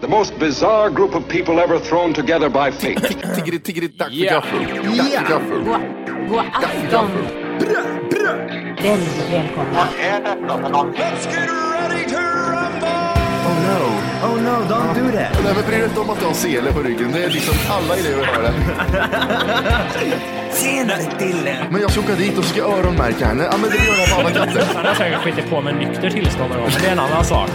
The most bizarre group of people ever thrown together by fate. Tiggeri, tiggeri, dack för Ja. gaffel. Dack för gaffel. God, god afton. Väldigt välkomna. Oh no, oh no, don't do that. Nej, men bry dig inte om att du har sele på ryggen. Det är liksom alla elever har det. Tjenare Dille! Men jag ska åka dit och ska öronmärka henne. Ja, men det gör jag på alla katter. Han har säkert skitit på med nykter tillstånd någon gång, men det är en annan sak.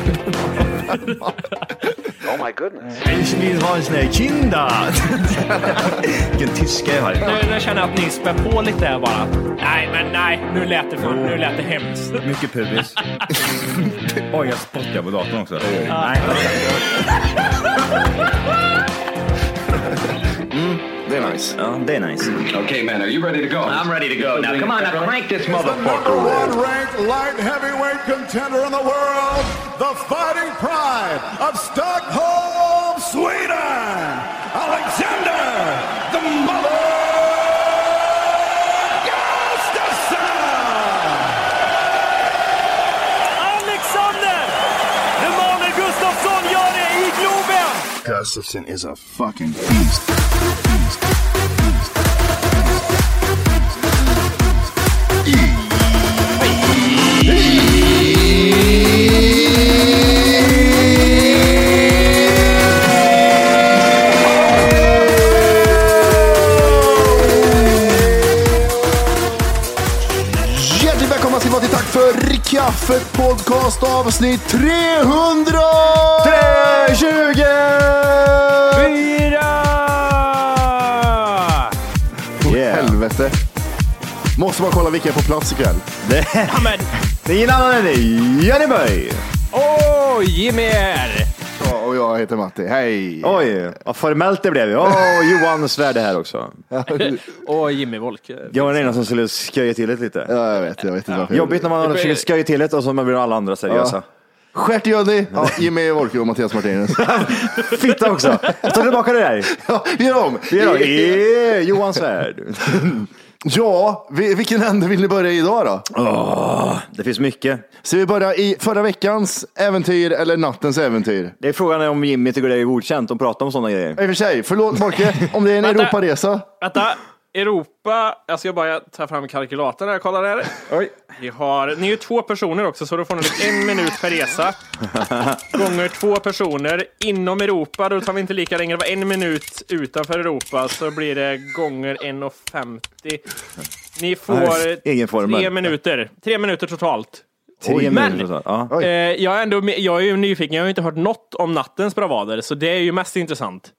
Ich vill ha en sån här kinda. Vilken tyska jag har. Nu, nu känner jag att ni spär på lite här bara. Nej, men nej, nu lät det, för, nu lät det hemskt. Mycket pubis. Oj, jag spottar på datorn också. Nej. Hmm? Det är nice. Ja, det är nice. okay, man, are you ready to go? I'm ready to go. Now come on, now crank this motherfucker. The Number one ranked light heavyweight contender in the world, the fighting pride of Stockholm, Sweden, Gustafsson is a fucking beast. Hjärtligt välkomna ska vara till Tack för kaffet podcast avsnitt 300! Måste man kolla vilka är på plats ikväll. Det, Ja, men, det är ingen annan än Jenny Berg. åh, Jimmy här! Ja, och jag heter Matti. Hej! Oj, vad formellt det blev. Åh, Johan Svärd är här också. Och Jimmy Wolke. Jag var den ena som skulle sköja till det lite. Ja, jag vet, jag vet inte varför. Jobbigt när man försöker sköja till det och så blir alla andra seriösa. Stjärt-Johnny, ja, Jimmy Wolke och Mattias Martinez. Fitta också. Jag tar tillbaka det där. Ja, vi gör om. Det är då, yeah, Johan Svärd. Ja, vi- vilken ände vill ni börja i idag då? Det finns mycket. Ska vi börja i förra veckans äventyr eller nattens äventyr? Det är frågan om Jimmy tycker det är godkänt att prata om sådana grejer. I och för sig, förlåt Morke, om det är en. Europaresa. Vänta, Europa. Jag ska bara ta fram kalkylatorn här, kolla där. Oj. Vi har, ni är ju två personer också, så då får ni en minut per resa. Gånger två personer. Inom Europa, då tar vi inte lika länge. Det var en minut utanför Europa, så blir det gånger 1,50. Ni får tre minuter. Tre minuter totalt. Tre Men-. Ja. Eh, jag, är ändå, jag är ju nyfiken, jag har ju inte hört något om nattens bravader, så det är ju mest intressant.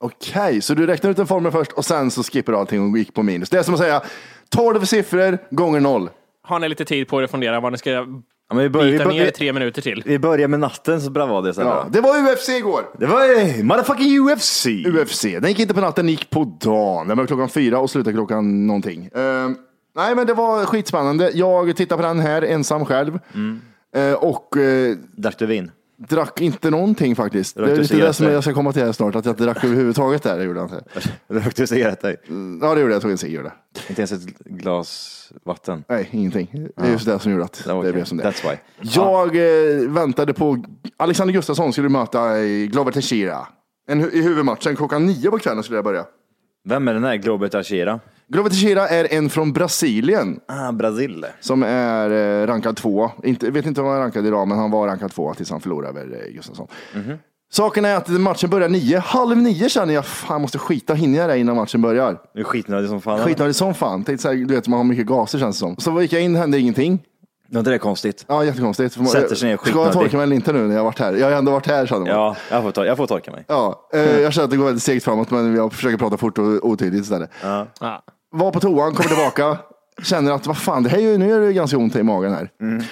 Okej, så du räknar ut en formel först och sen så skippar du allting och gick på minus. Det är som att säga 12 siffror gånger noll. Har ni lite tid på er att fundera vad ni ska Ja, men vi, börjar, vi, bita ner i börjar, tre minuter till? vi börjar med nattens bravader. Ja, det var UFC igår. Det var eh, motherfucking UFC. UFC. Den gick inte på natten, den gick på dagen. Den var klockan fyra och slutade klockan någonting. Ehm, nej, men det var skitspännande. Jag tittade på den här ensam själv. Eh, och eh, Drack du vin? Drack inte någonting faktiskt. Det är lite det som jag ska komma till här snart, att jag inte drack överhuvudtaget där. Det gjorde jag inte. Rökte du cigaretter? Ja, det gjorde jag. Jag tog en cigg. Inte ens ett glas vatten? Nej, ingenting. Det är just det som gjorde att det blev som det That's why. Jag eh, väntade på Alexander Gustafsson skulle möta i Glover Teixeira. En, I huvudmatchen klockan nio på kvällen skulle jag börja. Vem är den här Globet Achira? Glover Teixeira är en från Brasilien Ah, Brasil. som är eh, rankad två. Inte, vet inte om han är rankad idag, men han var rankad två tills han förlorade över eh, Gustafsson. Saken är att matchen börjar nio. Halv nio känner jag, fan måste skita, hinner jag det innan matchen börjar? Du är skitnödig som fan. Skitnödig som fan. Tänkte så här, du vet man har mycket gaser känns det som. Så gick jag in, hände ingenting. Ja, det är konstigt. Ja, jättekonstigt. Sätter sig ner Ska jag skitnödig. torka mig eller inte nu när jag har varit här? Jag har ändå varit här känner man. Ja, jag får, ta, jag får torka mig. Ja, eh, jag känner att det går väldigt segt framåt men jag försöker prata fort och otydligt istället. Ja. Var på toan, kommer tillbaka. Känner att vad fan, det här är ju, nu är det ganska ont i magen här.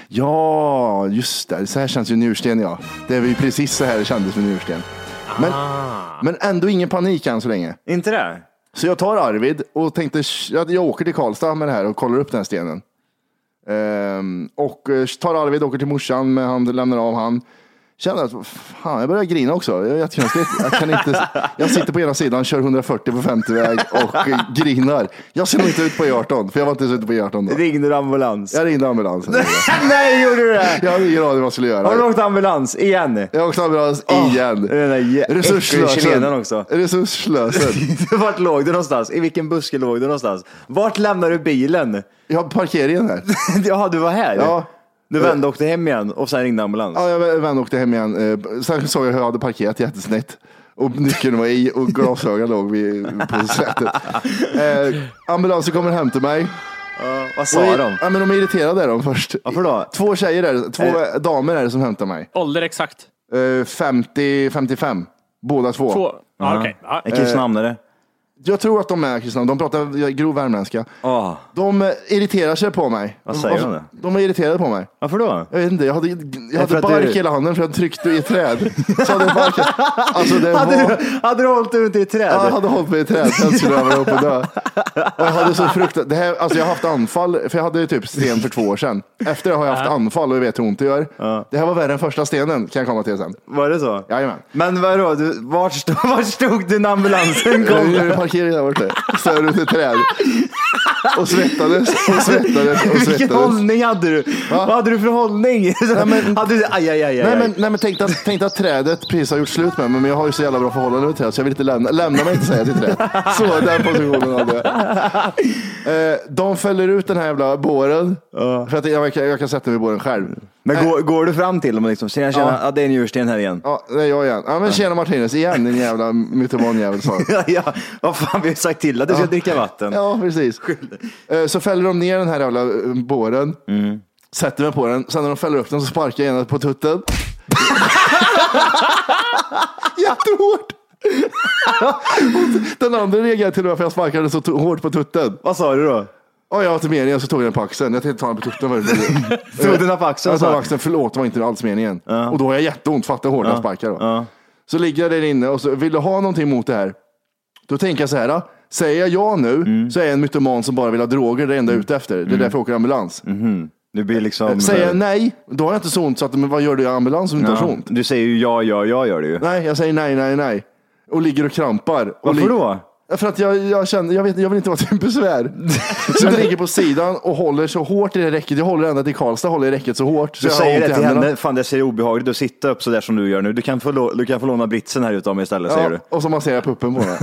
Ja, just det. Så här känns ju njursten ja. Det är ju precis så här det kändes med njursten. Men, men ändå ingen panik än så länge. Inte det? Så jag tar Arvid och tänkte jag, jag åker till Karlstad med det här och kollar upp den här stenen. Ehm, och eh, tar Arvid, åker till morsan, men han lämnar av han. Känner att fan, jag börjar grina också. Det är jättekonstigt. Jag, kan inte, jag sitter på ena sidan, kör 140 på 50-väg och eh, grinar. Jag ser nog inte ut på E18, för jag var inte ens ute på E18 då. Ringde du ambulans? Jag ringde ambulansen. Nej, gjorde du det? Jag hade ingen aning vad jag skulle göra. Har du åkt ambulans igen? Jag åkte ambulans igen. Den där chilenaren också. Resursslösen. Vart låg du någonstans? I vilken buske låg du någonstans? Vart lämnade du bilen? Jag har parkeringen här. Jaha, du var här? Ja. Du vände och åkte hem igen och sen ringde ambulans? Ja, jag vände åkte hem igen. Eh, Sen såg jag hur jag hade parkerat jättesnett. Och nyckeln var i och glasögonen låg vid, på sätet. Eh, ambulansen kommer hem till mig. Ja, vad Och, sa de? ja, men de är irriterade är de först. Varför då? Två tjejer är det, två damer är det som hämtar mig. Ålder exakt. Eh, 50, 55. Båda två. Två. Ja, okej. Ja. En kristnamnare? Jag tror att de är kristna. De pratar grov värmländska. Åh, De eh, irriterar sig på mig. Vad säger de då? De är irriterade på mig. varför då? Jag vet inte, jag hade, jag hade bark du- i hela handen för jag tryckte i ett träd. Så hade bark. Alltså det Hade var... du, hade du hållit ut i ett träd? Ja, jag hade hållit mig i ett träd, sen skulle jag vara uppe och dö. Och jag hade så fruktat... Det här, alltså jag har haft anfall, för jag hade typ sten för två år sedan. Efter det har jag haft anfall och jag vet hur ont det gör. Det här var värre än första stenen, kan jag komma till sen. Var det så? Jajamän. Men vadå, du, vart, stod, vart stod du när ambulansen kom? Gjorde parkering där borta. Stod runt ett träd. Och svettades och svettades och Vilken svettades. hållning hade du? Vad hade du för hållning? men- hade du, aj, aj, aj. Nej men, nej, men tänk, att, tänk att trädet precis har gjort slut med mig, men jag har ju så jävla bra förhållande med trädet så jag vill inte lämna, lämna mig inte säga till trädet. Så den positionen hade jag. Eh, de fäller ut den här jävla båren, för att jag, kan- jag kan sätta mig i båren själv. Men går, går du fram till dem och liksom, tjena, tjena, Ja. ja. det är en njursten här igen. Ja, det är jag igen. Ja, men tjena Martinez, igen din jävla mytomanjävel sa jag. Ja, ja, vad fan, vi har sagt till att du ska dricka vatten. Ja, precis. Eh, Så fäller de ner den här jävla eh, båren, Mm. sätter mig på den, sen när de fäller upp den så sparkar jag ena på tutten. Jättehårt! den andra reagerade till och med för jag sparkade så hårt på tutten. Vad sa du då? Och jag var inte meningen så tog jag den på axeln. Jag tänkte ta den på tutten. Tog den på axeln? Jag på axeln, förlåt det var inte alls meningen. Och då har jag jätteont, fatta hur hårt jag sparkar då. Ja. Så ligger jag där inne och så vill du ha någonting mot det här? Då tänker jag så här, säger jag ja nu Mm. så är jag en mytoman som bara vill ha droger, det enda jag är ute efter. Det är därför jag åker ambulans. Du blir liksom... Säger jag nej, då har jag inte så ont så att, men vad gör du i ambulans om du inte har så ont? Du säger ju ja, ja, ja gör du ju. Nej, jag säger nej, nej, nej. Och ligger och krampar. Och Varför då? För att jag, jag känner, jag, vet, jag vill inte vara till besvär. Så jag ligger på sidan och håller så hårt i det räcket. Jag håller ända till Karlstad, håller i räcket så hårt. Så Du jag säger det till henne, fan det ser obehagligt att sitta upp sådär som du gör nu. Du kan få, lå- du kan få låna britsen här utav mig istället, säger du. Och så masserar jag puppen på den.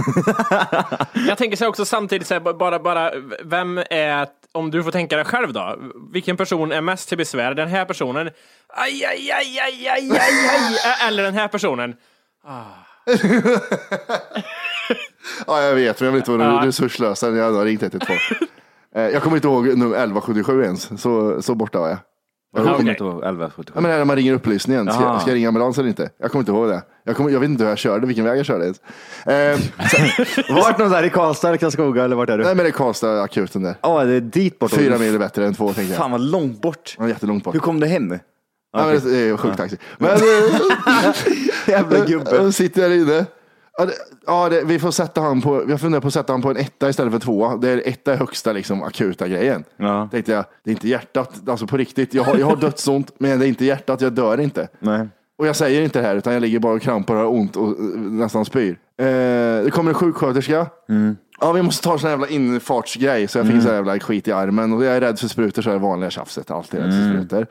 Jag tänker så här också samtidigt, så här, bara, bara, vem är, om du får tänka dig själv då, vilken person är mest till besvär? Den här personen, aj, aj, aj, aj, aj, aj, aj, eller den här personen? Ja, jag vet, men jag vill inte vara Ja. resurslös jag har ringt 112. Eh, Jag kommer inte ihåg nummer 1177 ens, så, så borta var jag. Jag kommer inte ihåg 1177. Jag menar när man ringer upplysningen, ska, ska jag ringa ambulans eller inte? Jag kommer inte ihåg det. Jag, kommer, jag vet inte hur jag körde, vilken väg jag körde ens. Eh, Vart någonstans i Karlstad eller Karlskoga eller vart är du? nej men det är Karlstad akuten där. Ja, det är dit bort. Fyra mil är bättre än två tänker jag. Fan vad långt bort. Ja, jättelångt bort. Hur kom du hem? Nej, men det är sjuk taxi. Men, Jävla gubbe. Jag sitter där inne. Ja, det, ja det, vi får sätta han på, vi har funderat på att sätta han på en etta istället för tvåa. Det är etta är högsta liksom, akuta grejen. Ja. Tänkte jag, det är inte hjärtat, alltså på riktigt. Jag har, jag har dödsont, men det är inte hjärtat, jag dör inte. Nej. Och jag säger inte det här, utan jag ligger bara och krampar och har ont och eh, nästan spyr. Eh, det kommer en sjuksköterska. Ja, vi måste ta en sån här jävla infartsgrej, så jag fick en sån här jävla skit i armen. Och jag är rädd för sprutor, så är det vanliga tjafset. Alltid rädd för sprutor.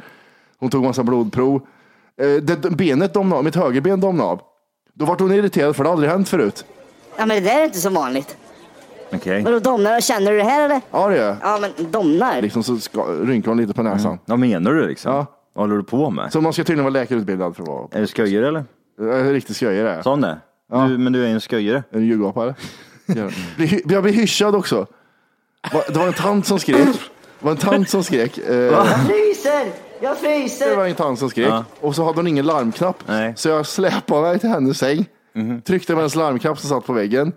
Hon tog massa blodprov. Eh, det, benet domnade av, mitt högerben domnade av. Då vart hon irriterad, för det har aldrig hänt förut. Ja men det där är inte så vanligt. Okej. Vadå domnar? Känner du det här eller? Ja, det gör jag. Ja men domnar? Liksom så ska, rynkar hon lite på näsan. Vad menar du liksom? Ja. Vad håller du på med? Så man ska tydligen vara läkarutbildad för att vara. Är det sköjer eller? Jag är riktigt sköjare. Sån är. Du, men du är en sköjare. En julgapa eller? Ja. Jag blir hyschad också. Va- Det var en tant som skrek. Det var en tant som skrek. Eh! Jag Det fryser! var en tant som skrek. Ja. Och så hade hon ingen larmknapp. Nej. Så jag släpade mig till hennes säng. Mhm. Tryckte på hennes larmknapp som satt på väggen.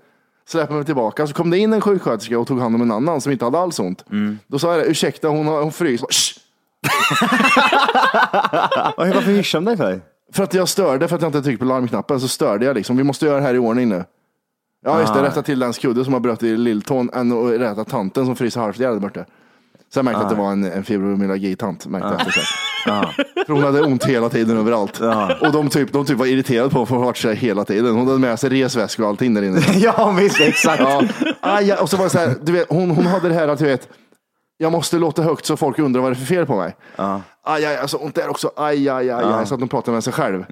Släpade mig tillbaka. Så kom det in en sjuksköterska och tog hand om en annan som inte hade alls ont. Mm. Då sa jag det, ursäkta hon, har- hon fryser. Shh! Oj, Varför hyschar de dig för? För att jag störde, för att jag inte tryckte på larmknappen så störde jag liksom. Vi måste göra det här i ordning nu. Ja just det, Ah. rätta till den skudde som har bröt i lilltån än att rätta tanten som fryser halvt ihjäl där borta. Så jag märkte Ah. att det var en, en fibromyalgi-tant. Märkte jag efter sen. För hon hade ont hela tiden överallt. Och de typ, de typ var irriterade på för att vart sig hela tiden. Hon hade med sig resväskor och allting där inne. ja, visst, exakt. Ja. Aj, ja, och så var det så här, du vet, hon, hon hade det här att du vet, jag måste låta högt så folk undrar vad det är för fel på mig. Aj, aj, alltså ont där också. Aj, aj, aj, aj. Så att de pratar med sig själv.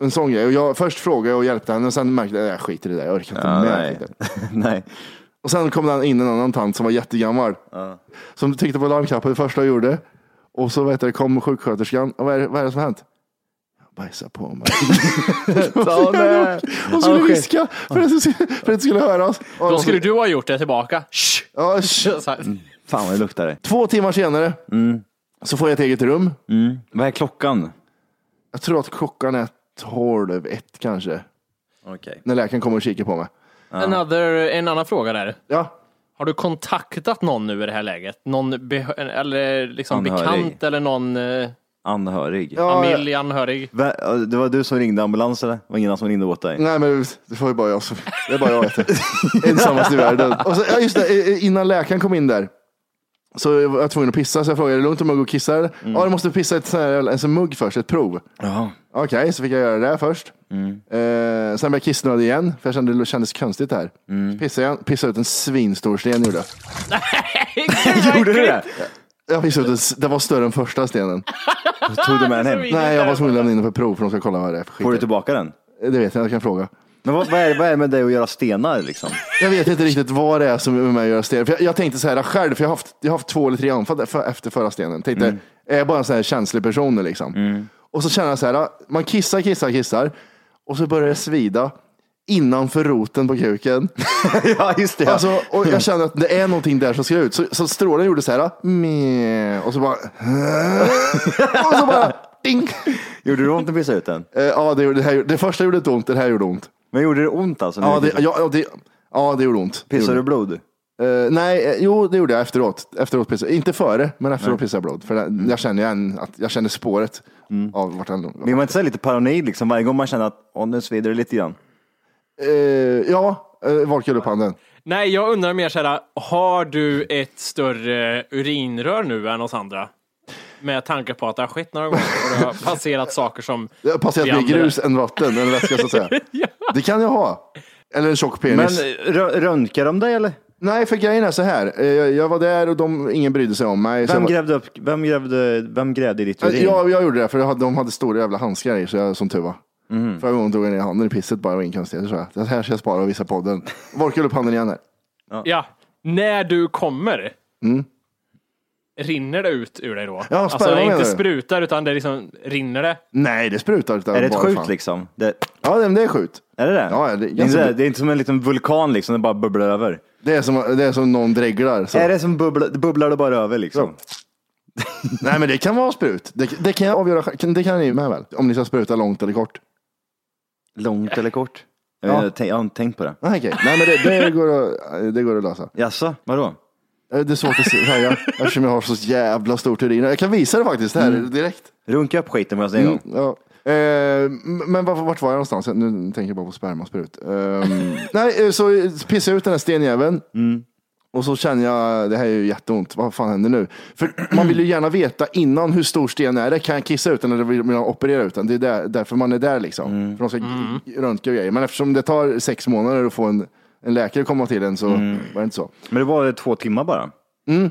En sån grej. Och jag, först frågade jag och hjälpte henne och sen märkte jag jag skiter i det där. Jag orkar inte Ja, med. nej. riktigt. Nej. Och sen kom det in en annan tant som var jättegammal. Som tryckte på larmknappen det första jag gjorde. Och så vet du, kom sjuksköterskan. Och vad är, det- vad är det som har hänt? Jag bajsade på mig. Hon skulle viska för att det skulle, för att det skulle höras. Och- Då skulle du ha gjort det tillbaka. Shh. Ja, sh- Så här. Fan vad det luktar det. Två timmar senare så får jag ett eget rum. Mm. Vad är klockan? Jag tror att klockan är tolv, ett kanske. Okej. När läkaren kommer och kikar på mig. Another, en annan fråga där. Ja, Har du kontaktat någon nu i det här läget? Någon eller liksom Anhörig. bekant eller någon eh, Anhörig. ja familj, anhörig? Va- Det var du som ringde ambulans eller? Det var ingen annan som ringde åt dig? Nej men det var ju bara jag som, det är bara jag vet det. Ensammast i världen. Och så, ja just det, eh, innan läkaren kom in där. Så var jag tvungen att pissa, så jag frågade, är det lugnt om jag går och kissar? eller? Ja, du måste pissa ett sån här, en sån mugg först, ett prov. Ja. Okej, så fick jag göra det först. Eh, sen blev jag kissnödig igen, för jag kände det kändes konstigt här. Så pissade jag, pissade ut en svinstor sten gjorde jag. Gjorde du det? Jag pissade ut en, s- det var större än första stenen. Tog du med den hem? Nej, jag var tvungen att lämna in den för prov för de ska kolla vad det är för skit. Får du tillbaka den? Det vet jag, jag kan fråga. Men vad, vad, är, vad är det med dig att göra stenar liksom? Jag vet inte riktigt vad det är som är med mig att göra sten. För jag, jag tänkte så här själv, för jag har haft, jag har haft två eller tre anfall för, efter förra stenen. Tänkte, Mm. är jag bara en sån här känslig person nu liksom? Och så känner jag så här, man kissar, kissar, kissar. Och så börjar det svida innanför roten på kuken. ja, just det. Alltså, och jag känner att det är någonting där som ska ut. Så, så strålen gjorde så här, meh, och så bara, och så bara, ding. Gjorde det ont att pissa ut den? Eh, Ja, det, gjorde- det, här, det första gjorde inte ont, det här gjorde ont. Men gjorde det ont alltså? när Ja, du det, pissade? ja, ja, det, ja, det gjorde ont. Det Pissade gjorde du blod? Eh, nej, eh, jo det gjorde jag efteråt. efteråt pissade. Inte före, men efteråt pissade jag blod. För det- jag känner igen att jag känner spåret av vart den... Blir man inte så här lite paranoid liksom varje gång man känner att åh, nu svider det lite grann? Eh, ja, uh, var upp handen. Nej, jag undrar mer så här, har du ett större urinrör nu än oss andra? Med tanke på att det har skett några gånger och det har passerat saker som... Det har passerat mer grus än vatten, eller vätska så att säga. Det kan jag ha. Eller en tjock Men penis. rö- röntgar de dig eller? Nej, för grejen är så här. Eh, jag, var där och de, ingen brydde sig om mig. Vem var- grävde, upp, vem grävde, vem grävde i ditt urin? jag, jag gjorde det, för hade, de hade stora jävla handskar i, så jag, som tur var. Mhm. Förra gången tog jag ner handen i pisset bara, det var inga konstigheter. Så jag. Det här ska jag spara och visa podden. Vorkade upp handen igen här. Ja, när du kommer. Rinner det ut ur dig då? Ja, alltså menar inte du? sprutar utan det liksom rinner det. Nej, det sprutar. Utan Är det ett skjut fan. liksom? Det, Ja, det, det är skjut. är det det? Ja, det är det, är inte, det är inte som en liten vulkan liksom, det bara bubblar över. Det är som, det är som någon dreglar. Så. Är det som bubblar, det bubblar det bara över liksom? Nej, men det kan vara sprut. Det, det kan jag avgöra. Det kan ni med väl? Om ni ska spruta långt eller kort. Långt eller kort? Jag, Ja. inte, jag har inte tänkt på det. Nej, okej. Nej, men det, det, går att, det går att lösa. Jaså, vadå? Eh, Det är svårt att säga eftersom jag har så jävla stort urin. Jag kan visa det faktiskt här direkt. Runka upp skiten med oss en gång. Mm, ja. Eh, men var, vart var jag någonstans? Nu tänker jag bara på spermasprut. Nej, eh, så pissade jag ut den här stenjäveln. Och så känner jag, det här är ju jätteont, vad fan händer nu? För man vill ju gärna veta innan hur stor sten är det. Kan jag kissa ut den eller vill man operera ut den? Det är där, därför man är där liksom. För de ska röntga och grejer. Men eftersom det tar sex månader att få en, en läkare komma till en så var det inte så. Men det var två timmar bara. Mm.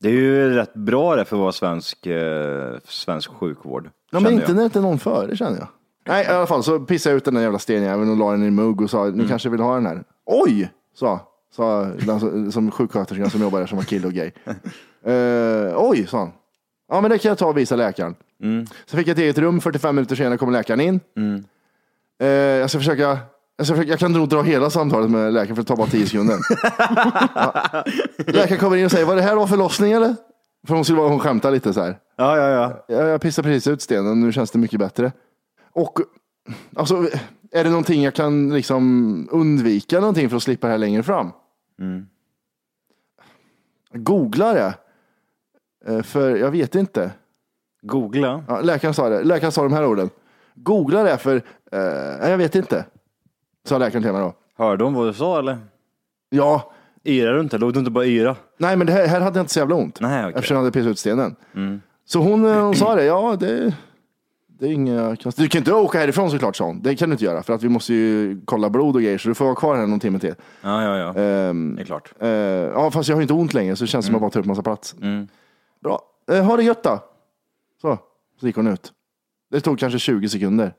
Det är ju rätt bra det för att vara svensk, eh, svensk sjukvård. Ja, men känner inte jag. när det inte är någon före känner jag. Nej, i alla fall så pissade jag ut den där jävla stenjäveln och la den i en mugg och sa, Mm. ni kanske vill ha den här? Oj, sa, sa den som, som sjuksköterskan som jobbar där som var kille och gay. Eh, oj, sa han. Ja, men det kan jag ta och visa läkaren. Mm. Så fick jag ett eget rum, 45 minuter senare kommer läkaren in. Eh, jag ska försöka, försöka, jag kan nog dra hela samtalet med läkaren för det tar bara tio sekunder. ja. Läkaren kommer in och säger, var det här var förlossning eller? För hon, skulle hon skämtar lite så här. Ja, ja, ja. Jag, jag pissade precis ut stenen, nu känns det mycket bättre. Och alltså, är det någonting jag kan liksom undvika någonting för att slippa det här längre fram? Googla det. Eh, För jag vet inte. Googla. Ja, läkaren sa det. Läkaren sa de här orden. Googla det för eh, jag vet inte. Sa läkaren till mig då. Hörde hon vad du sa eller? Ja, Yrade du inte? Låg du inte bara yra? nej men det här, här hade jag inte så jävla ont. Nej, okej. Eftersom jag hade pissat ut stenen. Så hon, eh, hon sa det, ja det, det är inga konstigt. Du kan inte åka härifrån såklart sa hon. Det kan du inte göra för att vi måste ju kolla blod och grejer så du får vara kvar här någon timme till. Ja, ja, ja. Ehm, Det är klart. eh, ja fast jag har inte ont längre så det känns som att jag bara tar upp massa plats. Bra, eh, ha det gött då. Så, så gick hon ut. Det tog kanske 20 sekunder.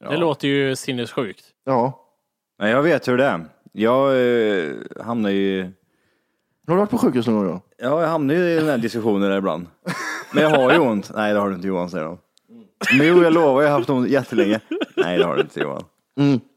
Det låter ju sinnessjukt. Ja. Nej, jag vet hur det är. Jag eh, hamnar ju... Har du varit på sjukhus någon gång då? Ja, jag hamnar ju i den här diskussionen där ibland. Men jag har ju ont. Nej, det har du inte Johan, säger de. Men jo, jag lovar, jag har haft ont jättelänge. Nej, det har du inte Johan.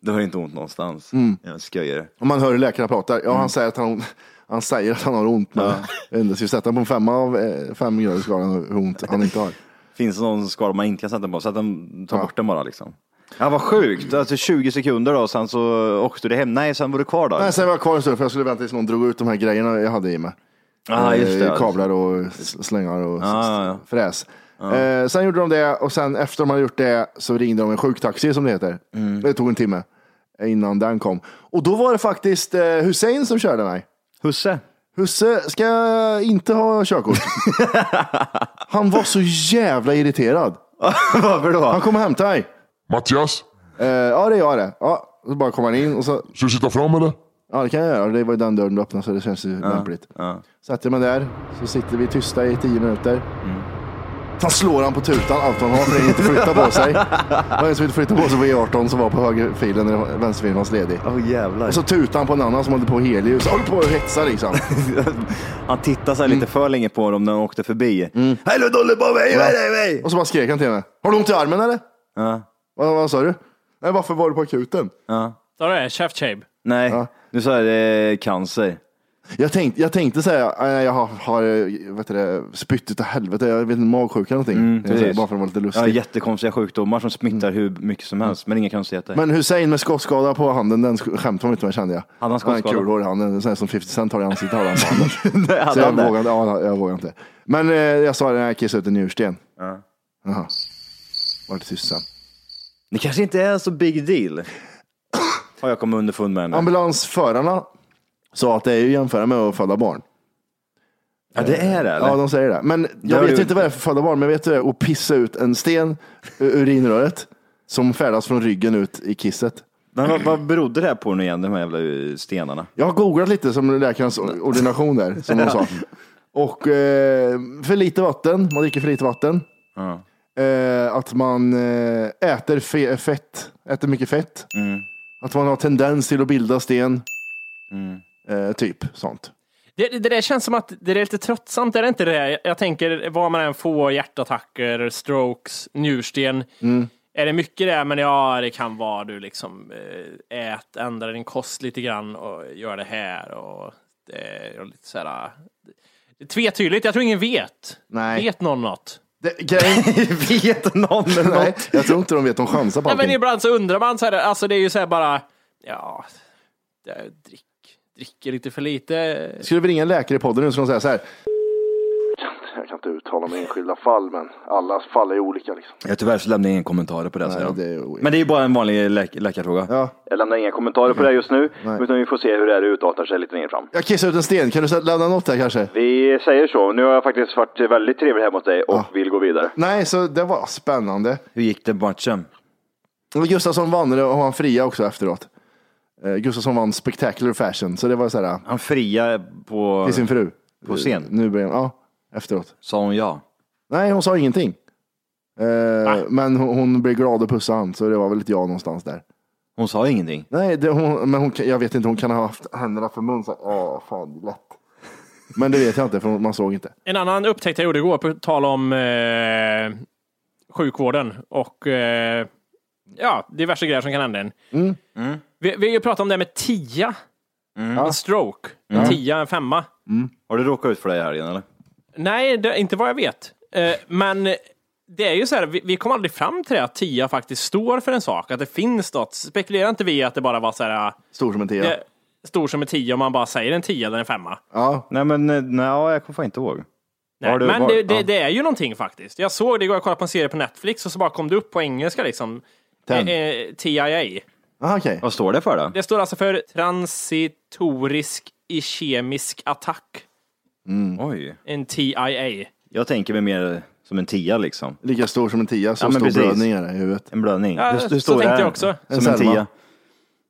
Du har inte ont någonstans. Jag skojar. Om man hör läkarna pratar. Ja, han säger att han, han säger att han har ont. Men jag inte, ska vi sätta på en femma av eh, fem grader skalan hur ont han inte har? Finns det någon skada man inte kan sätta på? Så att de tar bort den bara liksom. Ja, vad sjukt. Alltså 20 sekunder då, sen så åkte du hem. Nej, sen var du kvar då. Nej, sen var jag kvar en stund för jag skulle vänta tills någon drog ut de här grejerna jag hade i mig. Ah, just det. Eh, Kablar och slängar och Ah, ja. fräs. Eh, sen gjorde de det och sen efter de hade gjort det så ringde de en sjuktaxi som det heter. Mm. Det tog en timme innan den kom. Och då var det faktiskt eh, Hussein som körde mig. Husse. Husse ska inte ha körkort. Han var så jävla irriterad. Varför då? Han kom och hämtade mig. Mattias, Eh, ja, det gör det. Ja, så bara kom han in och så, ska du sitta fram eller? ja det kan jag göra. Det var ju den dörren du öppnade så det känns ju lämpligt. Ja. Sätter mig där, så sitter vi tysta i tio minuter. Mm. Sen slår han på tutan allt han har för att inte flytta på sig. Det var en som inte flyttade på sig på E18 som var på högerfilen när vänsterfilen var ledig. Åh jävlar. Och så tutade han på en annan som hade på helius. Håller på att hetsa liksom. Han tittade så här lite för länge på dem när de åkte förbi. Hallå, du håller på mig, mig. Och så bara skrek han till mig. Har du ont i armen eller? Ja, Vad, vad sa du? Nej, varför var du på akuten? ja. Då är det käftshape. Nej, Ja. du sa det är cancer. Jag tänkte, jag tänkte säga, jag har, har vet du det, spytt utav helvete, jag vet inte, magsjuka eller någonting. Mm, Jag säger precis. bara för att vara lite Ja, lustig. jättekonstiga sjukdomar som smittar hur mycket som helst, men inga konstigheter. Men Hussein med skottskada på handen, den sk- skämtar man inte med kände jag. Hade han skottskada? kulhår i handen, en sån här som 50 Cent har i ansiktet har han på handen. Det hade Så jag han det. vågar, inte- ja, jag vågar inte. Men eh, jag sa det när jag kissade ut en njursten. Ja. Jaha. Var det tyst sen. Det kanske inte är så big deal. Har jag kommit underfund med nu. Ambulansförarna sa att det är ju jämföra med att föda barn. Ja, det är det eller? Ja, de säger det. Men jag har vet du- inte vad det är för föda barn, men jag vet hur det att pissa ut en sten ur urinröret som färdas från ryggen ut i kisset. Men vad, vad berodde det här på nu igen, de här jävla stenarna? Jag har googlat lite som läkarens ordination där, som de sa. Och eh, för lite vatten, man dricker för lite vatten. Ja. Eh, att man eh, äter fe- fett, äter mycket fett. Mm. Att man har tendens till att bilda sten. Eh, typ sånt. Det, det där känns som att det är lite tröttsamt, är det inte det? Jag tänker, vad man än får, hjärtattacker, strokes, njursten. Är det mycket det? Men ja, det kan vara du liksom eh, ät, ändra din kost lite grann och gör det här och det är lite så här. Det är tvetydigt, jag tror ingen vet. Nej. Vet någon något? Det, grejen, Vet någon nej, jag tror inte de vet, de chansar på Ja, men allting. ibland så undrar man så här, alltså det är ju så här bara, ja, det, drick, dricker lite för lite. Skulle vi ringa en läkare i podden nu så de säga så här. Jag kan inte uttala mig enskilda fall, men alla fall är olika. Liksom. Jag tyvärr så lämnar jag inga kommentarer på det. Nej, de. det är Men det är ju bara en vanlig läk- läkarfråga. Ja. Jag lämnar inga kommentarer på det just nu, Nej. utan vi får se hur det här utartar sig lite längre fram. Jag kissar ut en sten, kan du lämna något där kanske? Vi säger så. Nu har jag faktiskt varit väldigt trevlig hemma hos dig och Ja. vill gå vidare. Nej, så det var spännande. Hur gick det matchen? Gustafsson vann och han fria också efteråt. Eh, Gustafsson vann spectacular fashion, så det var så här Han fria på... till sin fru. På scen? Nu börjar, ja, efteråt. Sa hon ja? Nej, hon sa ingenting. Eh, men hon, hon blev glad och pussade han, så det var väl ett ja någonstans där. Hon sa ingenting? Nej, det, hon, men hon, jag vet inte, hon kan ha haft händerna för mun. Så, åh, fan, lätt. Men det vet jag inte, för man såg inte. En annan upptäckt jag gjorde igår, på tal om eh, sjukvården och eh, ja, diverse grejer som kan hända en. Mm. Vi, vi har ju pratat om det här med tia. En stroke. En tia, en femma. Har du råkat ut för det i helgen eller? Nej, det, inte vad jag vet. Eh, men det är ju så här, vi, vi kom aldrig fram till det att tia faktiskt står för en sak. Att det finns något. Spekulerar inte vi att det bara var så här, Stor som en tia. det, stor som en tia om man bara säger en tia eller en femma. Ja. Nej men eh, nej, ja, jag kommer fan inte ihåg. Nej, du- men var- det, det, ja. det är ju någonting faktiskt. Jag såg det igår, jag kollade på en serie på Netflix och så bara kom det upp på engelska liksom. Ten. Eh, eh, TIA. Aha, okej. Vad står det för då? Det står alltså för transitorisk kemisk attack. Oj. En TIA. Jag tänker mig mer som en tia liksom. Lika stor som en tia, så Ja, men stor precis. blödning är det i huvudet. En blödning. Ja, så tänkte är jag den? också. En Som en Selma. tia.